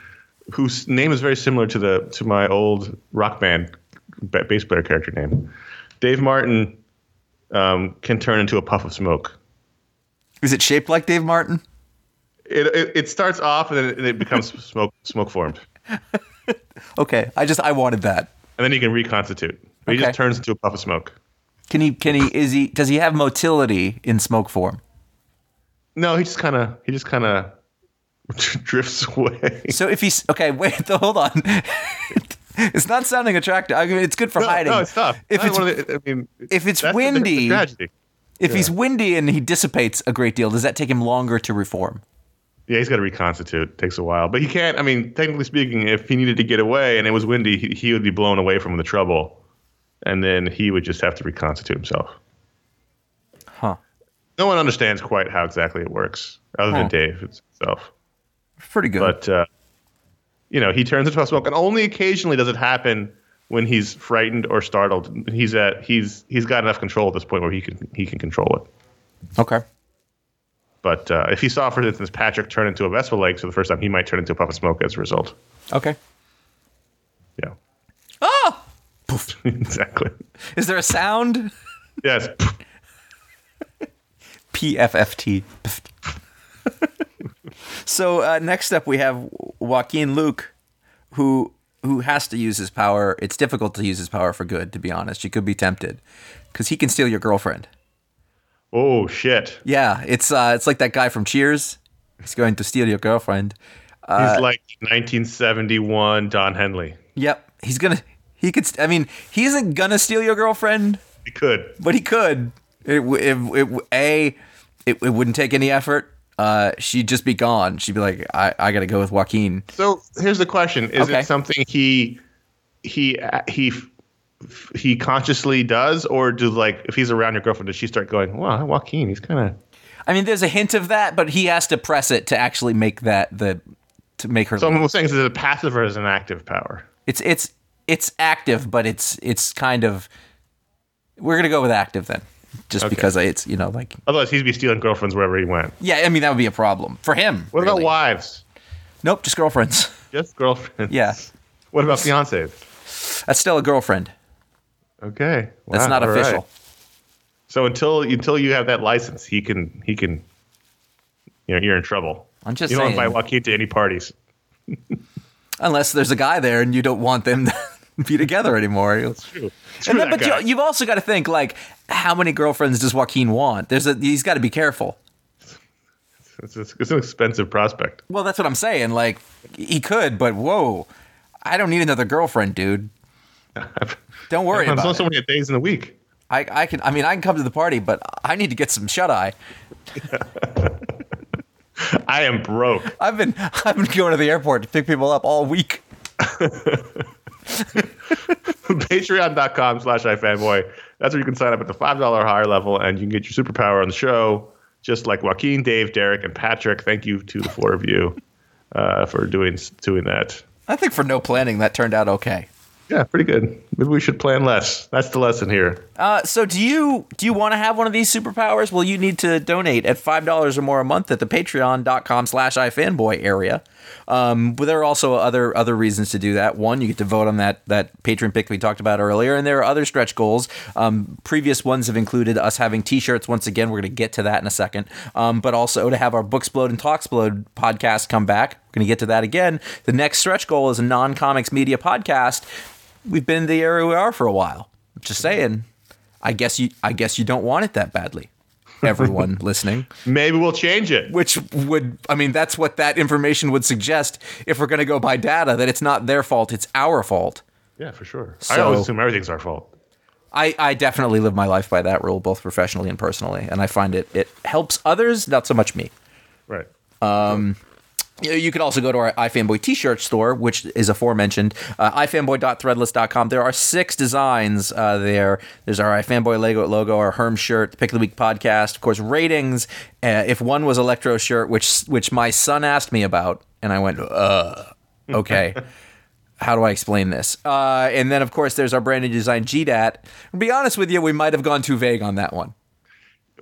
whose name is very similar to the to my old rock band bass player character name. Dave Martin um, can turn into a puff of smoke. Is it shaped like Dave Martin? It, it, it starts off and then it becomes smoke smoke formed, Okay, I just I wanted that. and then he can reconstitute. He Okay. just turns into a puff of smoke. Can he? Can he? Is he? Does he have motility in smoke form? No, he just kind of he just kind of drifts away. So if he's okay, wait, th- hold on. it's not sounding attractive. I mean, it's good for No, hiding. no, it's tough. If Not it's the- I mean, if it's that's the- that's the windy- tragedy. if he's windy and he dissipates a great deal, does that take him longer to reform? Yeah, he's got to reconstitute. It takes a while, but he can't. I mean, technically speaking, if he needed to get away and it was windy, he, he would be blown away from the trouble, and then he would just have to reconstitute himself. Huh. No one understands quite how exactly it works, other Huh. than Dave himself. Pretty good. But uh, you know, he turns into a smoke, and only occasionally does it happen when he's frightened or startled. He's at he's he's got enough control at this point where he can he can control it. okay. But uh, if he saw, for instance, Patrick turn into a Vespa leg for the first time, he might turn into a puff of smoke as a result. Okay. Yeah, Oh, exactly. is there a sound? Yes. PFFT. so uh, next up, we have Joaquin Luque, who who has to use his power. It's difficult to use his power for good, to be honest. You could be tempted because he can steal your girlfriend. Oh shit. Yeah, it's uh, it's like that guy from Cheers. He's going to steal your girlfriend. He's like 1971 Don Henley. Yep, he's gonna. He could. I mean, he isn't gonna steal your girlfriend, He could. but he could. It, it, it, a, it, it wouldn't take any effort. Uh, she'd just be gone. She'd be like, I, I got to go with Joaquin. So here's the question: Is Okay. it something he he he he consciously does, or do like if he's around your girlfriend, does she start going, "Wow, Joaquin, he's kind of." I mean, there's a hint of that, but he has to press it to actually make that the to make her. So I'm saying, is it a passive or is an active power? it's it's it's active, but it's it's kind of. We're gonna go with active then, just Okay. because it's you know like Otherwise, he'd be stealing girlfriends wherever he went. yeah. I mean that would be a problem for him. What really. about wives? Nope, just girlfriends. Just girlfriends. Yeah. What about fiancés? That's still a girlfriend. Okay. That's not all right. official. So until until you have that license, he can he can. You know, you're in trouble. I'm just you don't saying. invite Joaquin to any parties. Unless there's a guy there and you don't want them to be together anymore. That's True. And then, that but you, you've also got to think like, how many girlfriends does Joaquin want? There's a he's got to be careful. it's, it's, it's an expensive prospect. Well, that's what I'm saying. Like, he could, but whoa, I don't need another girlfriend, dude. Don't worry I'm about so it. so many days in the week. I, I can. I mean, I can come to the party, but I need to get some shut eye. I am broke. I've been I've been going to the airport to pick people up all week. Patreon.com slash iFanboy. That's where you can sign up at the $5 higher level and you can get your superpower on the show, just like Joaquin, Dave, Derrick, and Patrick. Thank you to the four of you uh, for doing doing that. I think for no planning, that turned out okay. Yeah, pretty good. Maybe we should plan less. That's the lesson here. Uh, so do you do you want to have one of these superpowers? Well, you need to donate at five dollars or more a month at the patreon.com slash ifanboy area. Um, but there are also other other reasons to do that. One, you get to vote on that that patron pick we talked about earlier, and there are other stretch goals. Um, previous ones have included us having T-shirts. Once again, we're going to get to that in a second. Um, but also to have our Booksplode and Talksplode podcast come back. We're going to get to that again. The next stretch goal is a non-comics media podcast. We've been in the area we are for a while. Just saying. I guess you I guess you don't want it that badly. Everyone listening. Maybe we'll change it. Which would I mean that's what that information would suggest if we're going to go by data that it's not their fault, it's our fault. Yeah, for sure. I So- always assume everything's our fault. I, I definitely live my life by that rule, both professionally and personally, and I find it it helps others, not so much me. Right. Know, you can also go to our iFanboy t-shirt store, which is aforementioned, uh, ifanboy.threadless.com. There are six designs uh, there. There's our iFanboy logo, logo, our Herm shirt, the Pick of the Week podcast, of course, ratings. Uh, if one was Electro shirt, which which my son asked me about, and I went, uh, okay. How do I explain this? Uh, and then, of course, there's our brand new design, GDAT. To be honest with you, we might have gone too vague on that one.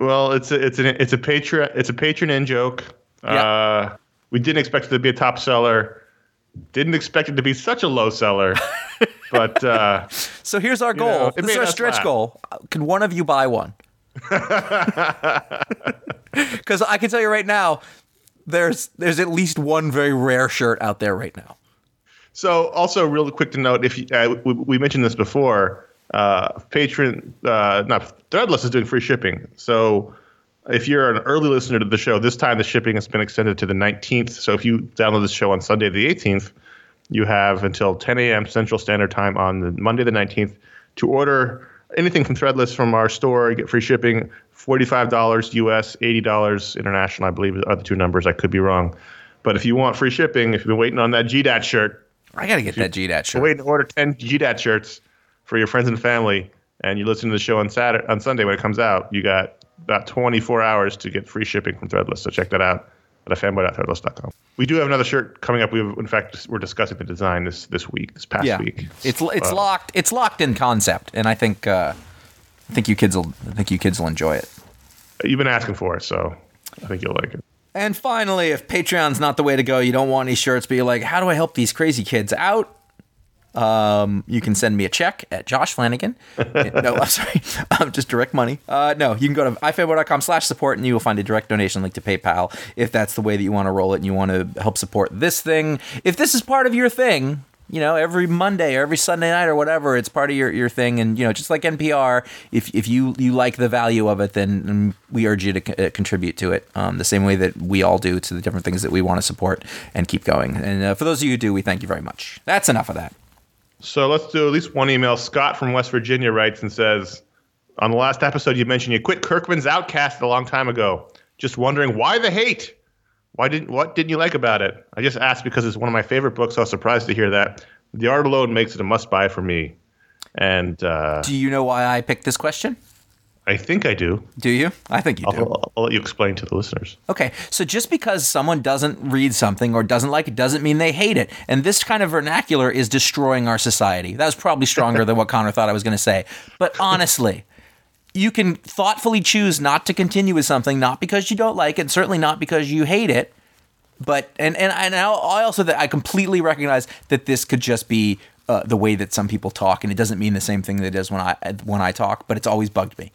Well, it's a it's an it's a patron it's a patron in joke. Yeah. Uh, we didn't expect it to be a top seller. Didn't expect it to be such a low seller. but uh, So here's our goal. know, it this is our stretch laugh. goal. Can one of you buy one? Because I can tell you right now, there's there's at least one very rare shirt out there right now. So, also, really quick to note, if you, uh, we, we mentioned this before, uh, patron, uh, not Threadless is doing free shipping. So, if you're an early listener to the show, this time the shipping has been extended to the 19th. So, if you download this show on Sunday the 18th, you have until 10 a.m. Central Standard Time on the Monday the 19th to order anything from Threadless from our store. You get free shipping, $45 US, $80 international, I believe are the two numbers. I could be wrong. But if you want free shipping, if you've been waiting on that GDAT shirt, I gotta get that GDAT shirt. wait and order 10 GDAT shirts for your friends and family, and you listen to the show on Saturday, on Sunday when it comes out, you got about 24 hours to get free shipping from Threadless. So check that out at fanboy.threadless.com. We do have another shirt coming up. We have, in fact, we're discussing the design this this week, this past yeah, week. it's it's Uh, locked. It's locked in concept, and I think uh, I think you kids will I think you kids will enjoy it. You've been asking for it, so I think you'll like it. And finally, if Patreon's not the way to go, you don't want any shirts, but you're like, how do I help these crazy kids out? Um, you can send me a check at Josh Flanagan. no, I'm sorry. Um, just direct money. Uh, no, you can go to ifanboy.com slash support and you will find a direct donation link to PayPal if that's the way that you want to roll it and you want to help support this thing. If this is part of your thing, you know, every Monday or every Sunday night or whatever, it's part of your, your thing. And, you know, just like NPR, if, if you, you like the value of it, then we urge you to co- uh, contribute to it um, the same way that we all do to the different things that we want to support and keep going. And uh, for those of you who do, we thank you very much. That's enough of that. So let's do at least one email. Scott from West Virginia writes and says, On the last episode, you mentioned you quit Kirkman's Outcast a long time ago. Just wondering why the hate? Why didn't what didn't you like about it? I just asked because it's one of my favorite books. So I was surprised to hear that. The art alone makes it a must buy for me. And uh, Do you know why I picked this question? I think I do. Do you? I think you do. I'll, I'll let you explain to the listeners. Okay, so just because someone doesn't read something or doesn't like it doesn't mean they hate it. And this kind of vernacular is destroying our society. That was probably stronger than what Conor thought I was going to say. But honestly, you can thoughtfully choose not to continue with something, not because you don't like it, certainly not because you hate it. But and and and I I also that I completely recognize that this could just be uh, the way that some people talk, and it doesn't mean the same thing that it does when I when I talk. But it's always bugged me.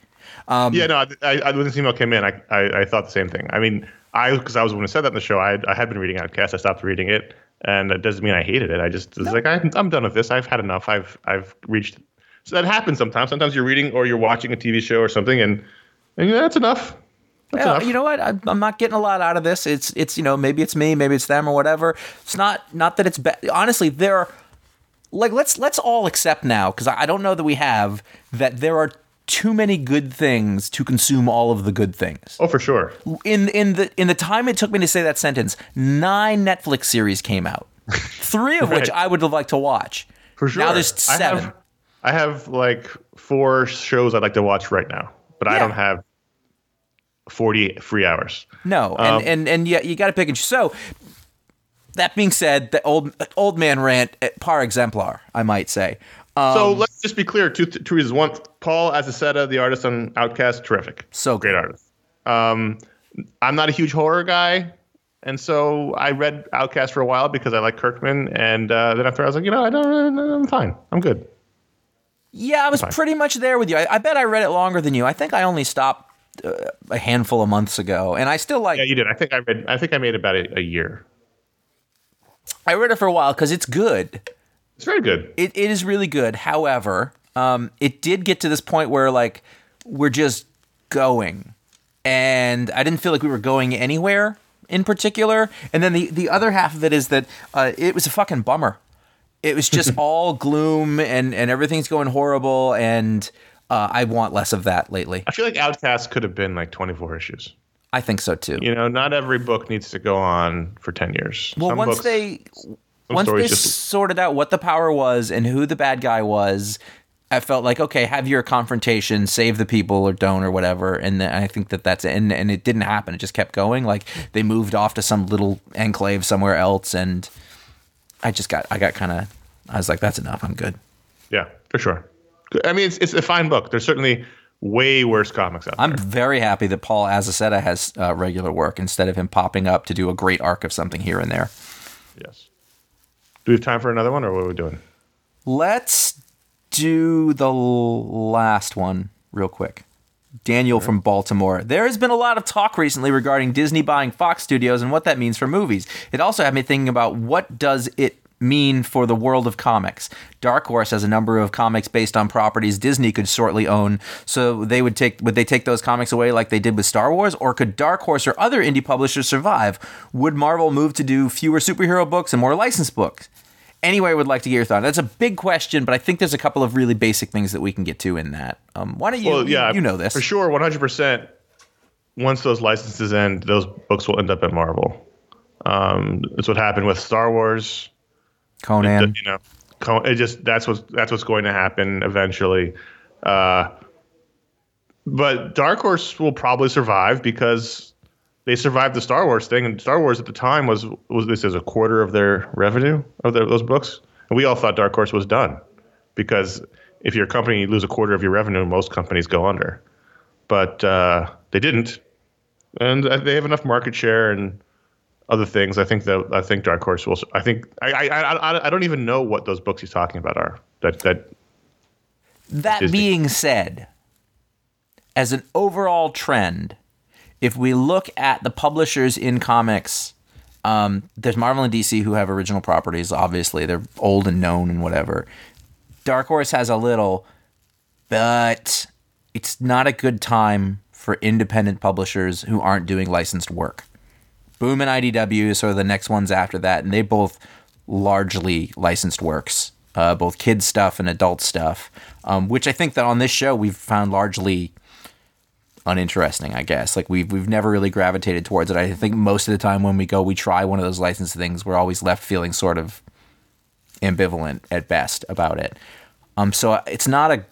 Um, yeah, no, I, I, when this email came in, I, I, I thought the same thing. I mean, I because I was when I said that in the show, I, I had been reading Outcast. I stopped reading it, and it doesn't mean I hated it. I just was like, I'm, I'm done with this. I've had enough. I've I've reached. So that happens sometimes. Sometimes you're reading or you're watching a TV show or something, and and yeah, that's enough. That's Yeah, enough. you know what? I'm, I'm not getting a lot out of this. It's it's you know maybe it's me, maybe it's them or whatever. It's not not that it's bad. Honestly, there are like let's let's all accept now because I I don't know that we have that there are too many good things to consume all of the good things. Oh, for sure. In in the in the time it took me to say that sentence, nine Netflix series came out, three of which I would have liked to watch. For sure. Now there's I seven. have, I have like four shows I'd like to watch right now, but I don't have 40 free hours. No, and Um, and and yeah, you got to pick and choose. So that being said, the old old man rant, eh, par exemplar, I might say. so let's just be clear. Two, two reasons. One, Paul Azaceta, the artist on Outcast, terrific. So great good. artist. Um, I'm not a huge horror guy, and so I read Outcast for a while because I like Kirkman, and uh, then after I was like, you know, I don't, I'm fine. I'm good. Yeah, I was pretty much there with you. I, I bet I read it longer than you. I think I only stopped uh, a handful of months ago, and I still like. Yeah, you did. I think I read. I think I made about a, a year. I read it for a while because it's good. It's very good. It, it is really good. However, um, it did get to this point where like we're just going, and I didn't feel like we were going anywhere in particular. And then the the other half of it is that uh, it was a fucking bummer. It was just all gloom and and everything's going horrible, and uh, I want less of that lately. I feel like Outcast could have been like 24 issues. I think so too. You know, not every book needs to go on for 10 years. Well, Some once books- they once they just sorted out what the power was and who the bad guy was, I felt like okay, have your confrontation, save the people or don't or whatever. And then I think that that's it. And and it didn't happen. It just kept going. Like they moved off to some little enclave somewhere else, and I just got I got kind of I was like, that's enough. I'm good. yeah, for sure. I mean, it's it's a fine book. There's certainly way worse comics out there. I'm there. very happy that Paul Azaceta has uh, regular work instead of him popping up to do a great arc of something here and there. Yes. Do we have time for another one, or what are we doing? Let's do the last one real quick. Daniel from Baltimore. There has been a lot of talk recently regarding Disney buying Fox Studios and what that means for movies. It also had me thinking about what does it mean for the world of comics. Dark Horse has a number of comics based on properties Disney could shortly own. So they would take would they take those comics away like they did with Star Wars or could Dark Horse or other indie publishers survive? Would Marvel move to do fewer superhero books and more licensed books? Anyway, I would like to get your thought. That's a big question, but I think there's a couple of really basic things that we can get to in that. Um, why don't you? Well, yeah, you, you know this. for sure. 100. percent Once those licenses end, those books will end up at Marvel. Um, that's what happened with Star Wars. Conan. you know, co- it just that's what's that's what's going to happen eventually. Uh, but Dark Horse will probably survive because they survived the Star Wars thing, and Star Wars at the time was was this as a quarter of their revenue of their, those books, and we all thought Dark Horse was done because if your company you lose a quarter of your revenue, most companies go under. But uh, they didn't, and uh, they have enough market share and other things. I think that I think Dark Horse will. I think I I, I, I don't even know what those books he's talking about are. That that That Disney. being said, as an overall trend, if we look at the publishers in comics, um, there's Marvel and DC who have original properties. Obviously, they're old and known and whatever. Dark Horse has a little, but it's not a good time for independent publishers who aren't doing licensed work. Boom and IDW is sort of the next ones after that, and they both largely licensed works, uh, both kids stuff and adult stuff, um, which I think that on this show we've found largely uninteresting. I guess like we've we've never really gravitated towards it. I think most of the time when we go, we try one of those licensed things, we're always left feeling sort of ambivalent at best about it. Um, so it's not a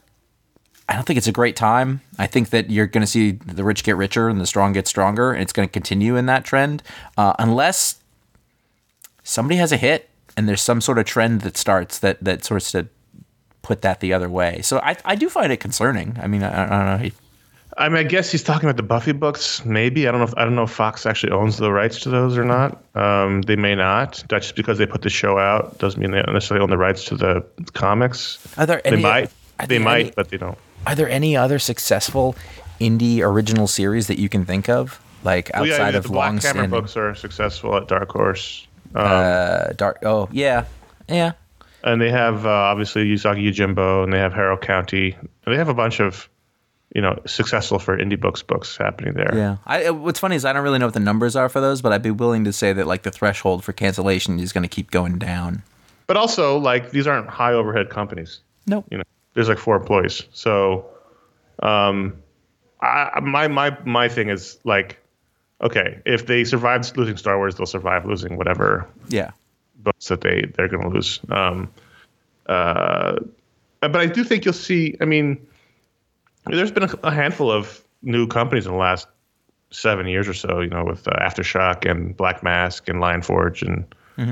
I don't think it's a great time. I think that you're going to see the rich get richer and the strong get stronger, and it's going to continue in that trend, uh, unless somebody has a hit and there's some sort of trend that starts that that sorts to put that the other way. So I I do find it concerning. I mean, I, I don't know. I mean, I guess he's talking about the Buffy books. Maybe I don't know. If, I don't know if Fox actually owns the rights to those or not. Um, they may not. That's just because they put the show out doesn't mean they necessarily own the rights to the comics. Are there any? They might. They might, any- but they don't. Are there any other successful indie original series that you can think of, like Well, outside yeah, of the Black long Hammer books are successful at Dark Horse. Um, Uh, dark. Oh yeah, yeah. and they have uh, obviously Usagi Yojimbo, and they have Harrow County. They have a bunch of, you know, successful for indie books books happening there. Yeah. I, what's funny is I don't really know what the numbers are for those, but I'd be willing to say that like the threshold for cancellation is going to keep going down. But also, like these aren't high overhead companies. Nope. You know, there's like four employees. So, um, I, my my my thing is like, okay, if they survive losing Star Wars, they'll survive losing whatever Yeah. books that they they're going to lose. Um, uh, but I do think you'll see. I mean, there's been a, a handful of new companies in the last seven years or so. You know, with uh, AfterShock and Black Mask and Lion Forge and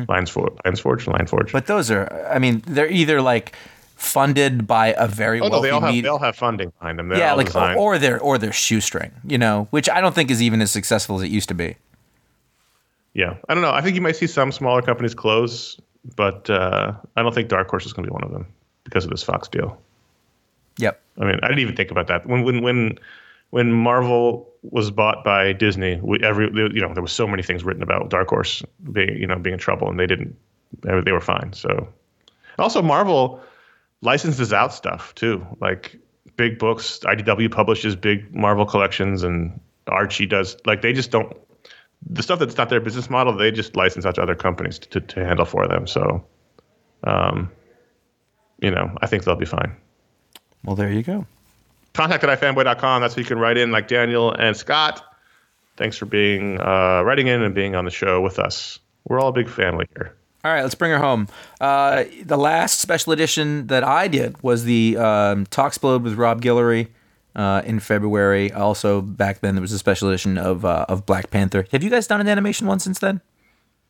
Lions Forge, Lions Forge, and Lion Forge. But those are, I mean, they're either like funded by a very Oh no, they all have media- they all have funding behind them. They're yeah, like designed- or their or their shoestring, you know, which I don't think is even as successful as it used to be. yeah. I don't know. I think you might see some smaller companies close, but uh, I don't think Dark Horse is going to be one of them because of this Fox deal. Yep. I mean, I didn't even think about that when when when when Marvel was bought by Disney. We, every you know there was so many things written about Dark Horse being you know being in trouble, and they didn't. They, were fine. So also Marvel licenses out stuff too, like big books. IDW publishes big Marvel collections, and Archie does. Like they just don't. The stuff that's not their business model, they just license out to other companies to, to handle for them. So, um, you know, I think they'll be fine Well, there you go. contact at ifanboy.com. That's where you can write in, like Daniel and Scott. Thanks for being uh, writing in and being on the show with us. We're all a big family here. All right, let's bring her home. Uh, the last special edition that I did was the um, Talksplode with Rob Guillory uh, in February. Also, back then there was a special edition of uh, of Black Panther. Have you guys done an animation one since then?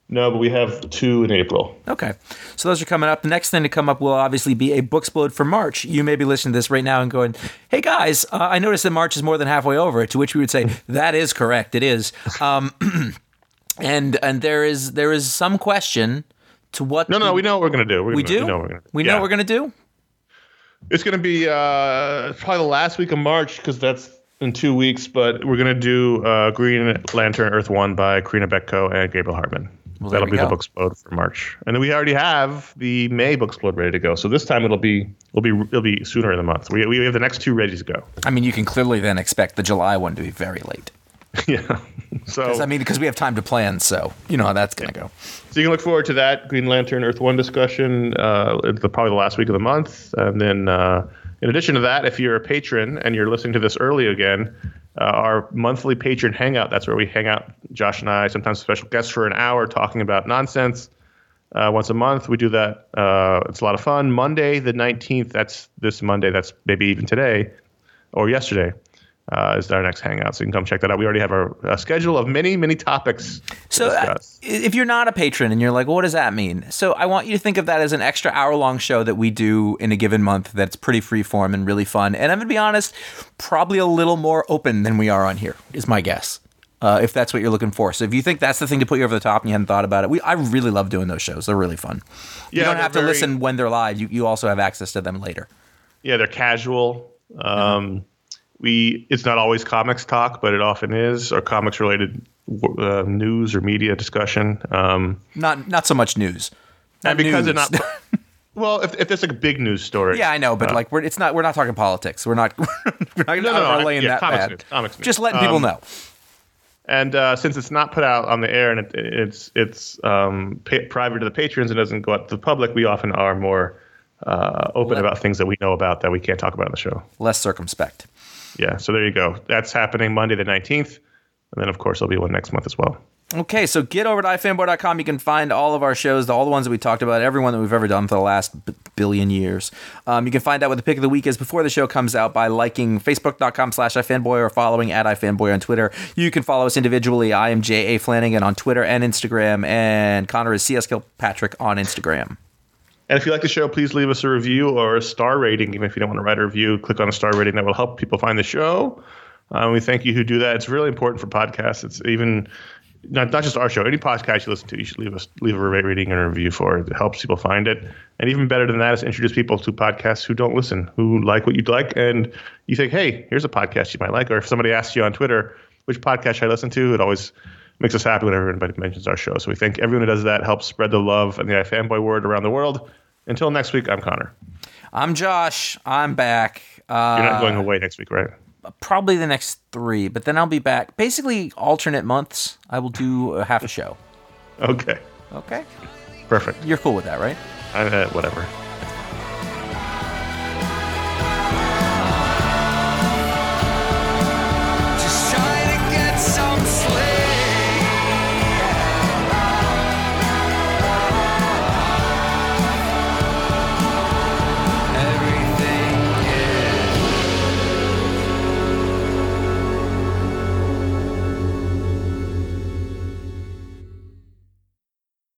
No, but we have two in April. Okay, so those are coming up. The next thing to come up will obviously be a Booksplode for March. You may be listening to this right now and going, "Hey guys, uh, I noticed that March is more than halfway over." To which we would say, "That is correct. It is." Um, and and there is there is some question to what No, no, we know what we're going to do. We're we gonna, do. We know what we're going to We know what we're gonna do. It's going to be uh, probably the last week of March because that's in two weeks, but we're going to do uh, Green Lantern Earth 1 by Corinna Bechko and Gabriel Hardman. Well, That'll be the go. Booksplode for March, and then we already have the May Booksplode ready to go. So this time it'll be it'll be it'll be sooner in the month. We we have the next two ready to go. I mean, you can clearly then expect the July one to be very late. yeah. So I mean, because we have time to plan, so you know how that's going to go. So you can look forward to that Green Lantern Earth One discussion. Uh, the, probably the last week of the month, and then uh, in addition to that, if you're a patron and you're listening to this early again, uh, our monthly patron hangout. That's where we hang out. Josh and I, sometimes special guests for an hour, talking about nonsense. Uh, once a month, we do that. Uh, it's a lot of fun. Monday, the 19th. That's this Monday. That's maybe even today or yesterday. Uh, is our next hangout, so you can come check that out. We already have a, a schedule of many, many topics. to So, uh, if you're not a patron and you're like, well, what does that mean? So, I want you to think of that as an extra hour long show that we do in a given month that's pretty free form and really fun. And I'm going to be honest, probably a little more open than we are on here, is my guess. Uh, if that's what you're looking for. So if you think that's the thing to put you over the top and you hadn't thought about it, we I really love doing those shows. They're really fun. you don't have to very- listen when they're live. You, you also have access to them later. yeah, they're casual. Um, we it's not always comics talk, but it often is, or comics related uh, news or media discussion. Um, Not not so much news. Not and because news. not. well, if, if there's like a big news story, Yeah, I know, but uh, like we're it's not we're not talking politics. We're not we're not, no, no, laying yeah, that comics bad. news, comics. Just letting people Um, know. and uh, since it's not put out on the air and it, it's it's um, pa- private to the patrons and doesn't go out to the public, we often are more uh, open Let- about things that we know about that we can't talk about on the show. Less circumspect. Yeah, so there you go. That's happening Monday the nineteenth, and then of course there'll be one next month as well. Okay, so get over to ifanboy.com. You can find all of our shows, all the ones that we talked about, everyone that we've ever done for the last b- billion years. Um, you can find out what the pick of the week is before the show comes out by liking facebook.com slash ifanboy or following at ifanboy on Twitter. You can follow us individually. I am J.A. Flanagan on Twitter and Instagram, and Conor is CS Kilpatrick on Instagram. And if you like the show, please leave us a review or a star rating. Even if you don't want to write a review, click on a star rating. That will help people find the show. Uh, we thank you who do that. It's really important for podcasts. It's even not, not just our show. Any podcast you listen to, you should leave us leave a rating and a review for. It helps people find it. And even better than that is introduce people to podcasts who don't listen, who like what you'd like, and you think, hey, here's a podcast you might like. Or if somebody asks you on Twitter which podcast should I listen to, it always makes us happy whenever anybody mentions our show. So we thank everyone who does that. Helps spread the love and the iFanboy word around the world. Until next week, I'm Conor. I'm Josh. I'm back. Uh, You're not going away next week, right? probably the next three, but then I'll be back. Basically, alternate months. I will do a half a show. Okay, Okay, perfect. you're cool with that, right? I, uh, whatever.